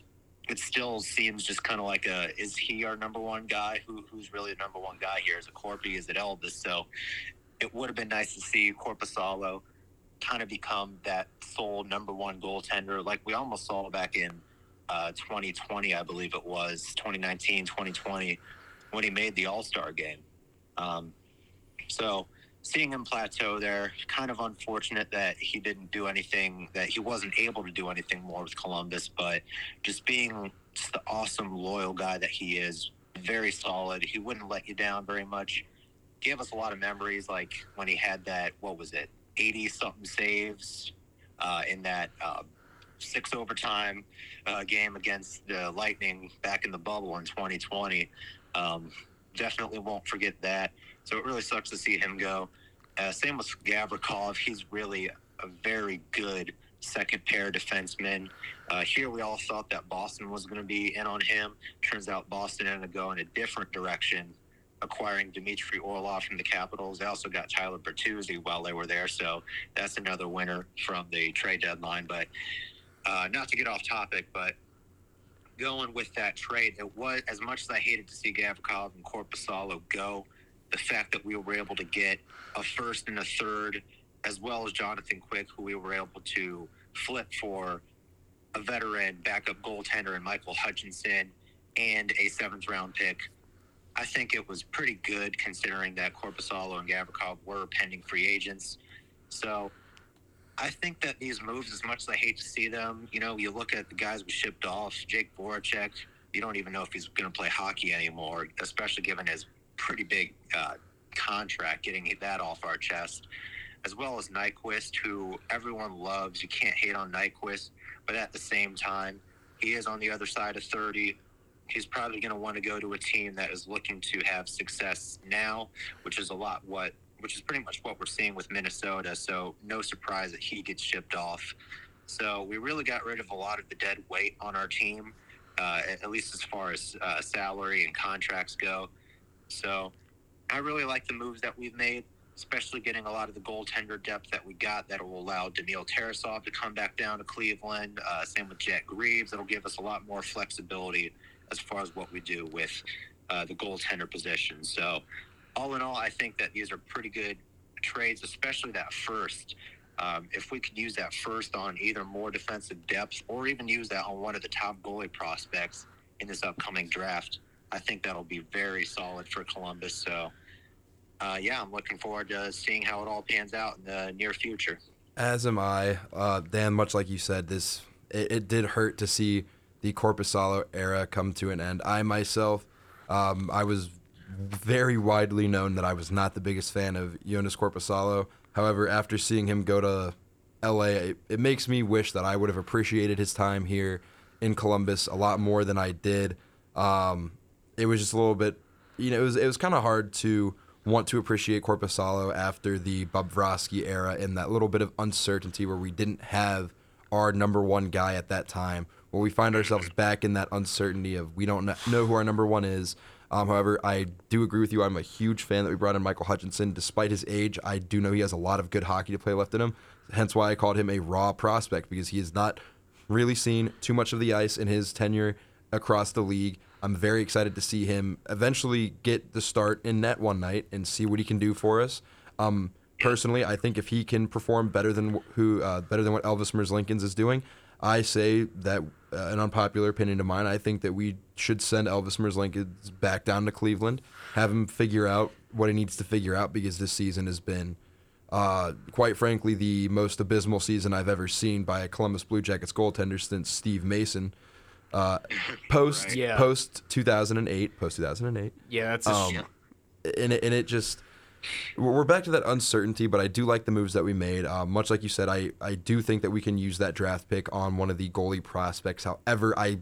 it still seems just kind of like a is he our number one guy? Who who's really the number one guy here? Is it Corpy? Is it Elvis? So it would have been nice to see Korpisalo kind of become that sole number one goaltender, like we almost saw back in uh, 2020, I believe it was 2019, 2020, when he made the All Star game. Um, so seeing him plateau there, kind of unfortunate that he didn't do anything, that he wasn't able to do anything more with Columbus, but just being just the awesome, loyal guy that he is, very solid. He wouldn't let you down very much. Gave us a lot of memories, like when he had that, what was it, 80 something saves uh, in that uh, six overtime uh, game against the Lightning back in the bubble in 2020. Um, definitely won't forget that. So it really sucks to see him go. Uh, same with Gavrikov. He's really a very good second pair defenseman. Uh, here we all thought that Boston was going to be in on him. Turns out Boston ended up going a different direction, acquiring Dmitry Orlov from the Capitals. They also got Tyler Bertuzzi while they were there, so that's another winner from the trade deadline. But uh, not to get off topic, but going with that trade, it was as much as I hated to see Gavrikov and Korpisalo go. The fact that we were able to get a first and a third, as well as Jonathan Quick, who we were able to flip for a veteran backup goaltender and Michael Hutchinson, and a seventh round pick. I think it was pretty good considering that Korpisalo and Gavrikov were pending free agents. So I think that these moves, as much as I hate to see them, you know, you look at the guys we shipped off, Jake Voracek, you don't even know if he's going to play hockey anymore, especially given his pretty big uh, contract, getting that off our chest, as well as Nyquist, who everyone loves. You can't hate on Nyquist, but at the same time, he is on the other side of 30. He's probably going to want to go to a team that is looking to have success now, which is a lot what which is pretty much what we're seeing with Minnesota. So no surprise that he gets shipped off. So we really got rid of a lot of the dead weight on our team, uh, at least as far as uh, salary and contracts go. So I really like the moves that we've made, especially getting a lot of the goaltender depth that we got that will allow Daniil Tarasov to come back down to Cleveland. Uh, same with Jet Greaves. That'll give us a lot more flexibility as far as what we do with uh, the goaltender position. So, all in all, I think that these are pretty good trades, especially that first. Um, if we could use that first on either more defensive depth or even use that on one of the top goalie prospects in this upcoming draft, I think that'll be very solid for Columbus. So, uh, yeah, I'm looking forward to seeing how it all pans out in the near future. As am I, uh, Dan. Much like you said, this it, it did hurt to see the Korpisalo era come to an end. I myself, um, I was very widely known that I was not the biggest fan of Jonas Korpisalo. However, after seeing him go to LA, it, it makes me wish that I would have appreciated his time here in Columbus a lot more than I did. Um, it was just a little bit, you know, it was it was kind of hard to want to appreciate Korpisalo after the Bobrovsky era and that little bit of uncertainty where we didn't have our number one guy at that time. Where we find ourselves back in that uncertainty of we don't know who our number one is. Um, however, I do agree with you. I'm a huge fan that we brought in Michael Hutchinson. Despite his age, I do know he has a lot of good hockey to play left in him. Hence why I called him a raw prospect because he has not really seen too much of the ice in his tenure across the league. I'm very excited to see him eventually get the start in net one night and see what he can do for us. Um, personally, I think if he can perform better than who uh, better than what Elvis Merzlikins is doing, I say that uh, an unpopular opinion of mine. I think that we should send Elvis Merzlikins back down to Cleveland, have him figure out what he needs to figure out because this season has been. Uh, quite frankly, the most abysmal season I've ever seen by a Columbus Blue Jackets goaltender since Steve Mason. Uh, post Right. Yeah. post 2008, post 2008. Yeah, that's a Um, and it, and it just we're we're back to that uncertainty, but I do like the moves that we made. Um, much like you said, I, I do think that we can use that draft pick on one of the goalie prospects. However, I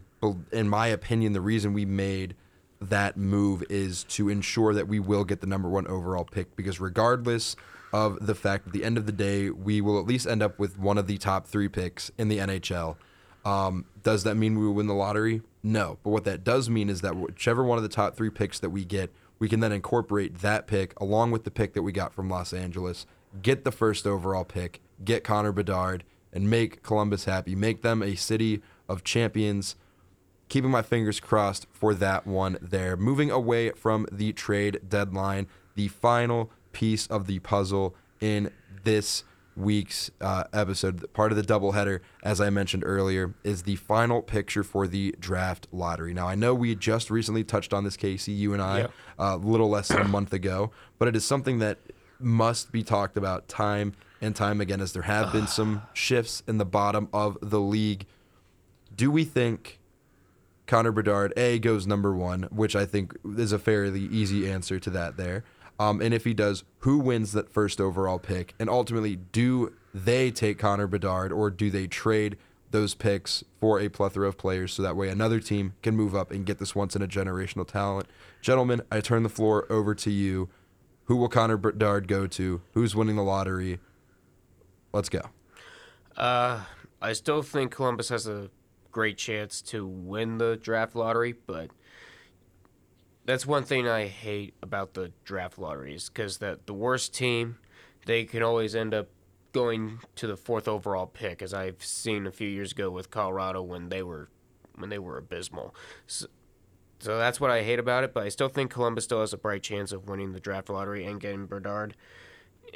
in my opinion, the reason we made that move is to ensure that we will get the number one overall pick because regardless of the fact at the end of the day we will at least end up with one of the top three picks in the NHL. Um, does that mean we will win the lottery? No. But what that does mean is that whichever one of the top three picks that we get, we can then incorporate that pick along with the pick that we got from Los Angeles, get the first overall pick, get Connor Bedard, and make Columbus happy, make them a city of champions. Keeping my fingers crossed for that one there. Moving away from the trade deadline, the final piece of the puzzle in this week's uh, episode, part of the doubleheader, as I mentioned earlier, is the final picture for the draft lottery. Now, I know we just recently touched on this, Casey, you and I, a Yeah. a little less than a month ago, but it is something that must be talked about time and time again, as there have been some shifts in the bottom of the league. Do we think Connor Bedard A goes number one, which I think is a fairly easy answer to that there. Um, and if he does, who wins that first overall pick? And ultimately, do they take Connor Bedard or do they trade those picks for a plethora of players so that way another team can move up and get this once in a generational talent? Gentlemen, I turn the floor over to you. Who will Connor Bedard go to? Who's winning the lottery? Let's go. Uh, I still think Columbus has a great chance to win the draft lottery, but that's one thing I hate about the draft lotteries because that the worst team, they can always end up going to the fourth overall pick, as I've seen a few years ago with Colorado when they were when they were abysmal. So, so that's what I hate about it, but I still think Columbus still has a bright chance of winning the draft lottery and getting Bernard.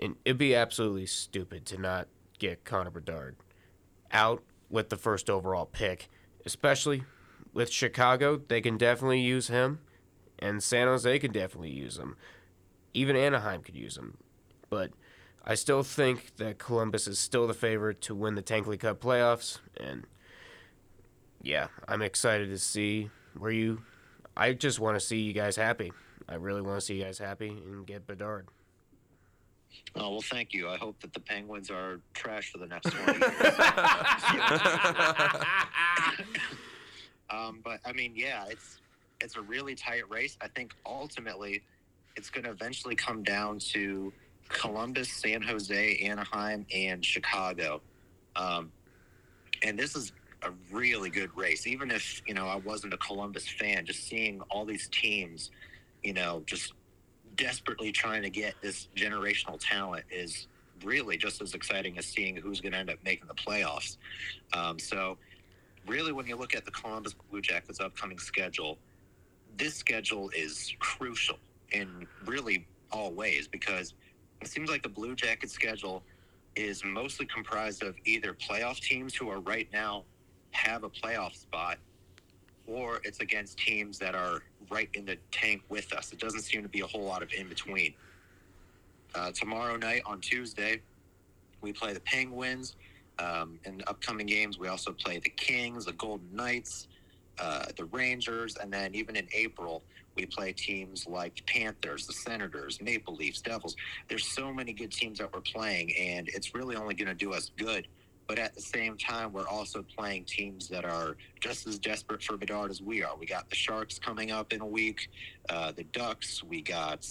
And it'd be absolutely stupid to not get Connor Bedard out with the first overall pick, especially with Chicago. They can definitely use him, and San Jose could definitely use him. Even Anaheim could use him. But I still think that Columbus is still the favorite to win the Tankley Cup playoffs, and yeah, I'm excited to see where you. I just want to see you guys happy. I really want to see you guys happy and get Bedard. Oh well, thank you. I hope that the Penguins are trash for the next twenty years. um, but I mean, yeah, it's it's a really tight race. I think ultimately, it's going to eventually come down to Columbus, San Jose, Anaheim, and Chicago. Um, and this is a really good race. Even if you know I wasn't a Columbus fan, just seeing all these teams, you know, just desperately trying to get this generational talent is really just as exciting as seeing who's going to end up making the playoffs. Um, so, really, when you look at the Columbus Blue Jackets' upcoming schedule, this schedule is crucial in really all ways because it seems like the Blue Jackets schedule is mostly comprised of either playoff teams who are right now have a playoff spot or it's against teams that are right in the tank with us. It doesn't seem to be a whole lot of in between. Uh, tomorrow night on Tuesday, we play the Penguins. Um, in upcoming games, we also play the Kings, the Golden Knights, uh, the Rangers, and then even in April, we play teams like Panthers, the Senators, Maple Leafs, Devils. There's so many good teams that we're playing, and it's really only going to do us good. But at the same time, we're also playing teams that are just as desperate for Bedard as we are. We got the Sharks coming up in a week, uh, the Ducks, we got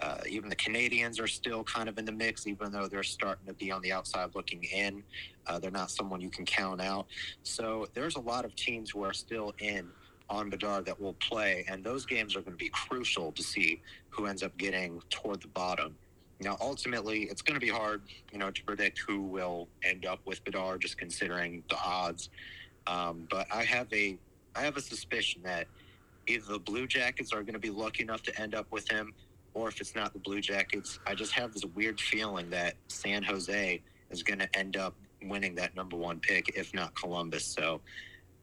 uh, even the Canadiens are still kind of in the mix, even though they're starting to be on the outside looking in. Uh, they're not someone you can count out. So there's a lot of teams who are still in on Bedard that will play, and those games are going to be crucial to see who ends up getting toward the bottom. Now, ultimately, it's going to be hard, you know, to predict who will end up with Bedard, just considering the odds. Um, but I have a, I have a suspicion that either the Blue Jackets are going to be lucky enough to end up with him, or if it's not the Blue Jackets, I just have this weird feeling that San Jose is going to end up winning that number one pick, if not Columbus. So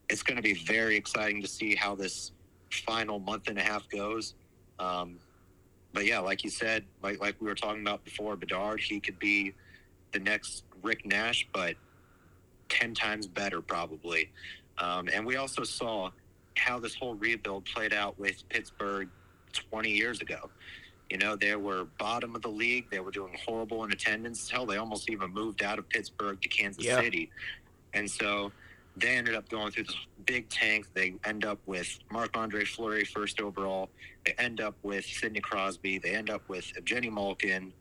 it's going to be very exciting to see how this final month and a half goes. Um, but yeah, like you said, like like we were talking about before, Bedard, he could be the next Rick Nash, but ten times better probably. Um, and we also saw how this whole rebuild played out with Pittsburgh 20 years ago. You know, they were bottom of the league. They were doing horrible in attendance. Hell, they almost even moved out of Pittsburgh to Kansas Yeah. City. And so they ended up going through this big tank. They end up with Marc Andre Fleury first overall. They end up with Sidney Crosby. They end up with Evgeny Malkin.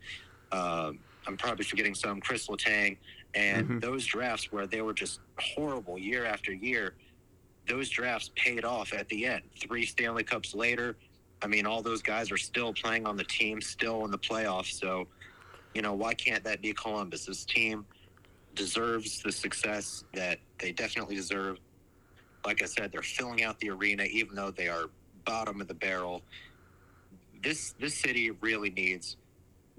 Um, I'm probably forgetting some, Chris Letang. And Mhm. those drafts where they were just horrible year after year, those drafts paid off at the end. Three Stanley Cups later, I mean, all those guys are still playing on the team, still in the playoffs. So, you know, why can't that be Columbus? This team deserves the success that they definitely deserve. Like I said, they're filling out the arena, even though they are bottom of the barrel. This this city really needs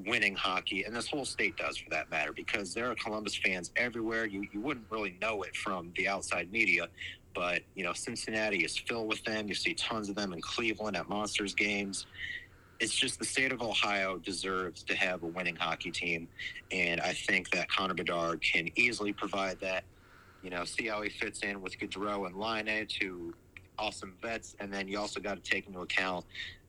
winning hockey, and this whole state does, for that matter, because there are Columbus fans everywhere. You you wouldn't really know it from the outside media, but you know Cincinnati is filled with them. You see tons of them in Cleveland at Monsters games. It's just the state of Ohio deserves to have a winning hockey team, and I think that Connor Bedard can easily provide that. You know, see how he fits in with Gaudreau and Laine, two awesome vets, and then you also got to take into account,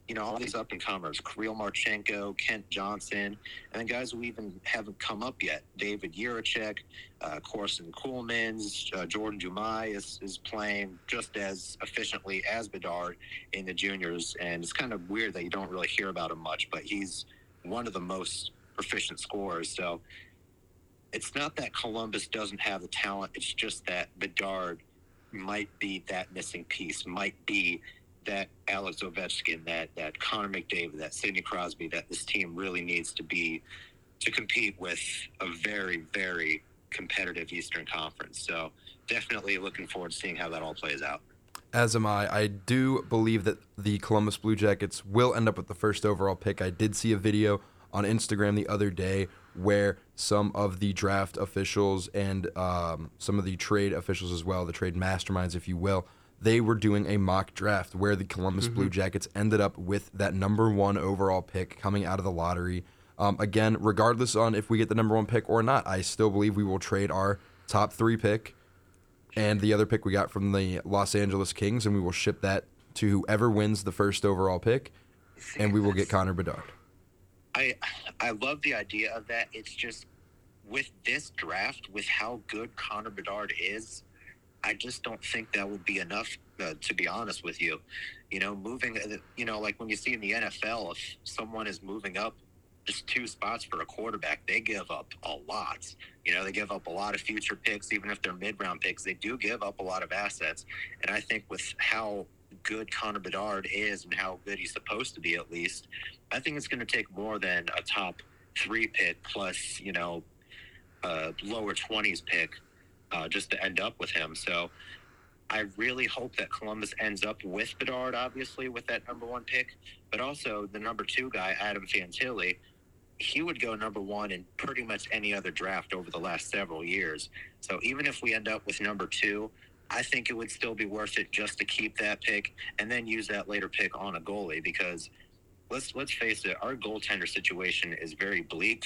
you know, all these up and comers: Kirill Marchenko, Kent Johnson, and then guys who even haven't come up yet: David Jiricek, uh, Corson Ceulemans, uh, Jordan Dumais is, is playing just as efficiently as Bedard in the juniors, and it's kind of weird that you don't really hear about him much, but he's one of the most proficient scorers. So it's not that Columbus doesn't have the talent; it's just that Bedard might be that missing piece, might be that Alex Ovechkin, that that Connor McDavid, that Sidney Crosby, that this team really needs to be to compete with a very, very competitive Eastern Conference. So definitely looking forward to seeing how that all plays out. As am I. I do believe that the Columbus Blue Jackets will end up with the first overall pick. I did see a video on Instagram the other day where some of the draft officials and um, some of the trade officials as well, the trade masterminds, if you will, they were doing a mock draft where the Columbus Blue Jackets ended up with that number one overall pick coming out of the lottery. Um, again, regardless on if we get the number one pick or not, I still believe we will trade our top three pick and the other pick we got from the Los Angeles Kings, and we will ship that to whoever wins the first overall pick, and we will get Connor Bedard. I I love the idea of that. It's just with this draft, with how good Connor Bedard is, I just don't think that would be enough. Uh, to be honest with you, you know, moving, uh, you know, like when you see in the NFL, if someone is moving up just two spots for a quarterback, they give up a lot. You know, they give up a lot of future picks, even if they're mid round picks. They do give up a lot of assets. And I think with how good Connor Bedard is and how good he's supposed to be, at least, I think it's going to take more than a top three pick plus, you know, a lower 20s pick uh, just to end up with him. So I really hope that Columbus ends up with Bedard, obviously, with that number one pick, but also the number two guy, Adam Fantilli. He would go number one in pretty much any other draft over the last several years. So even if we end up with number two, I think it would still be worth it just to keep that pick and then use that later pick on a goalie because let's let's face it, our goaltender situation is very bleak.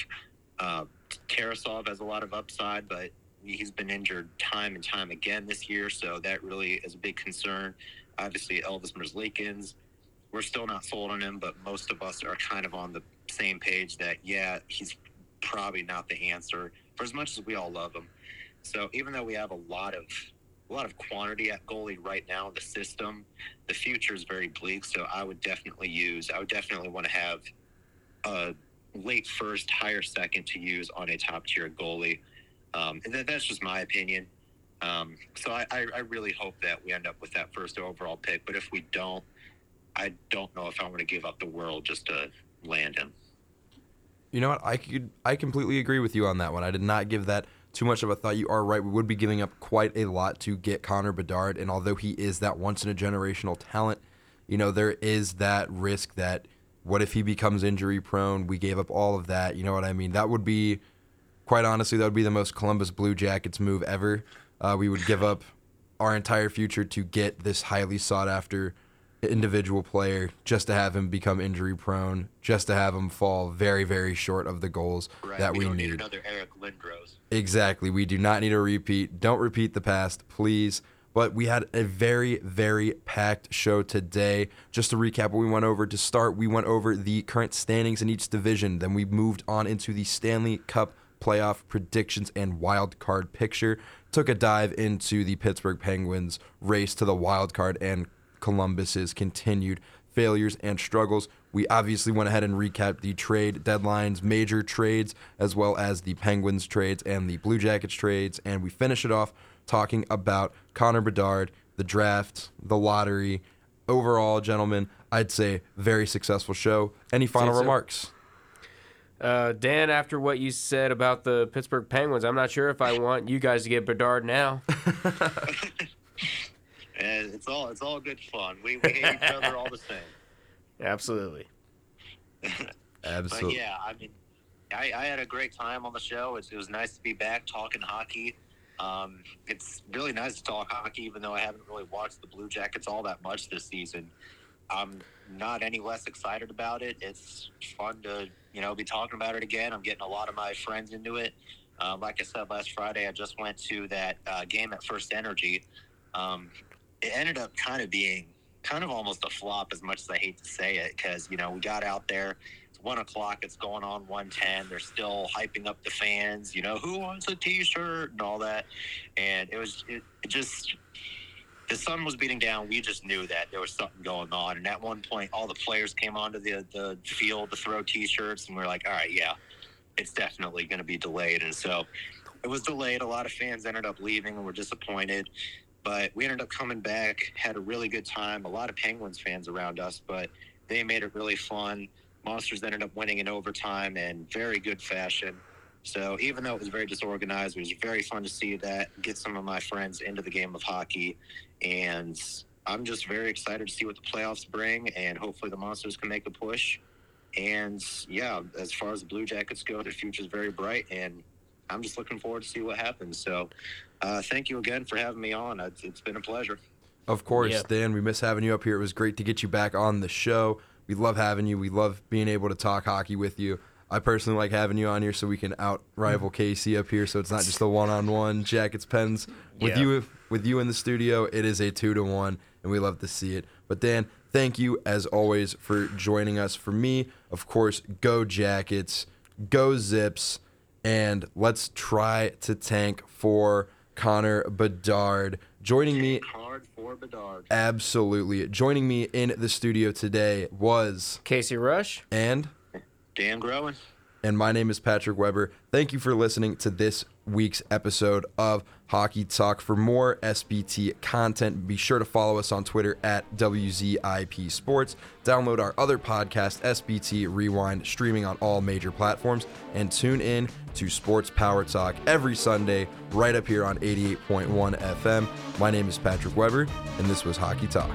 Uh, Tarasov has a lot of upside, but he's been injured time and time again this year, so that really is a big concern. Obviously, Elvis Merzlikins, we're still not sold on him, but most of us are kind of on the same page that yeah, he's probably not the answer for as much as we all love him. So even though we have a lot of a lot of quantity at goalie right now in the system, the future is very bleak. So I would definitely use. I would definitely want to have a late first, higher second to use on a top tier goalie. Um, and that, that's just my opinion. Um, so I, I, I really hope that we end up with that first overall pick. But if we don't, I don't know if I want to give up the world just to land him. You know what? I could I completely agree with you on that one. I did not give that too much of a thought. You are right. We would be giving up quite a lot to get Connor Bedard, and although he is that once in a generational talent, you know there is that risk that what if he becomes injury prone? We gave up all of that. You know what I mean? That would be quite honestly that would be the most Columbus Blue Jackets move ever. Uh, we would give up our entire future to get this highly sought after individual player just to have him become injury prone, just to have him fall very, very short of the goals Right. that we, don't need. need another Eric Lindros. Exactly. We do not need a repeat. Don't repeat the past, please. But we had a very, very packed show today. Just to recap what we went over to start, we went over the current standings in each division. Then we moved on into the Stanley Cup playoff predictions and wild card picture. Took a dive into the Pittsburgh Penguins race to the wild card and Columbus's continued failures and struggles. We obviously went ahead and recapped the trade deadlines, major trades, as well as the Penguins trades and the Blue Jackets trades. And we finish it off talking about Connor Bedard, the draft, the lottery. Overall, gentlemen, I'd say very successful show. Any final remarks? Uh, Dan, after what you said about the Pittsburgh Penguins, I'm not sure if I want you guys to get Bedard now. And it's all it's all good fun. We, we hate each other all the same. Absolutely. But Absolutely. yeah, I mean, I, I had a great time on the show. It, it was nice to be back talking hockey. Um, it's really nice to talk hockey, even though I haven't really watched the Blue Jackets all that much this season. I'm not any less excited about it. It's fun to you know be talking about it again. I'm getting a lot of my friends into it. Um, like I said last Friday, I just went to that uh, game at First Energy. Um, it ended up kind of being kind of almost a flop, as much as I hate to say it, because you know we got out there. It's one o'clock. It's going on one ten. They're still hyping up the fans. You know who wants a T-shirt and all that, and it was it, it just the sun was beating down. We just knew that there was something going on. And at one point, all the players came onto the the field to throw T-shirts, and we are like, all right, yeah, it's definitely going to be delayed. And so it was delayed. A lot of fans ended up leaving and were disappointed. But we ended up coming back, had a really good time. A lot of Penguins fans around us, but they made it really fun. Monsters ended up winning in overtime in very good fashion. So even though it was very disorganized, it was very fun to see that, get some of my friends into the game of hockey. And I'm just very excited to see what the playoffs bring, and hopefully the Monsters can make a push. And yeah, as far as the Blue Jackets go, their future is very bright, and I'm just looking forward to see what happens. So uh, thank you again for having me on. It's, it's been a pleasure. Of course, Yeah. Dan. We miss having you up here. It was great to get you back on the show. We love having you. We love being able to talk hockey with you. I personally like having you on here so we can out rival Casey up here. So it's not just a one on one Jackets pens with Yeah. you with you in the studio. It is a two to one, and we love to see it. But Dan, thank you as always for joining us. For me, of course, go Jackets, go Zips, and let's try to tank for Connor Bedard. Joining me Hard for Bedard. Absolutely. Joining me in the studio today was Casey Rush. and Dan Groen. And my name is Patrick Weber. Thank you for listening to this week's episode of Hockey Talk. For more SBT content, be sure to follow us on Twitter at WZIP Sports. Download our other podcast, SBT Rewind, streaming on all major platforms. And tune in to Sports Power Talk every Sunday, right up here on 88.1 FM. My name is Patrick Weber, and this was Hockey Talk.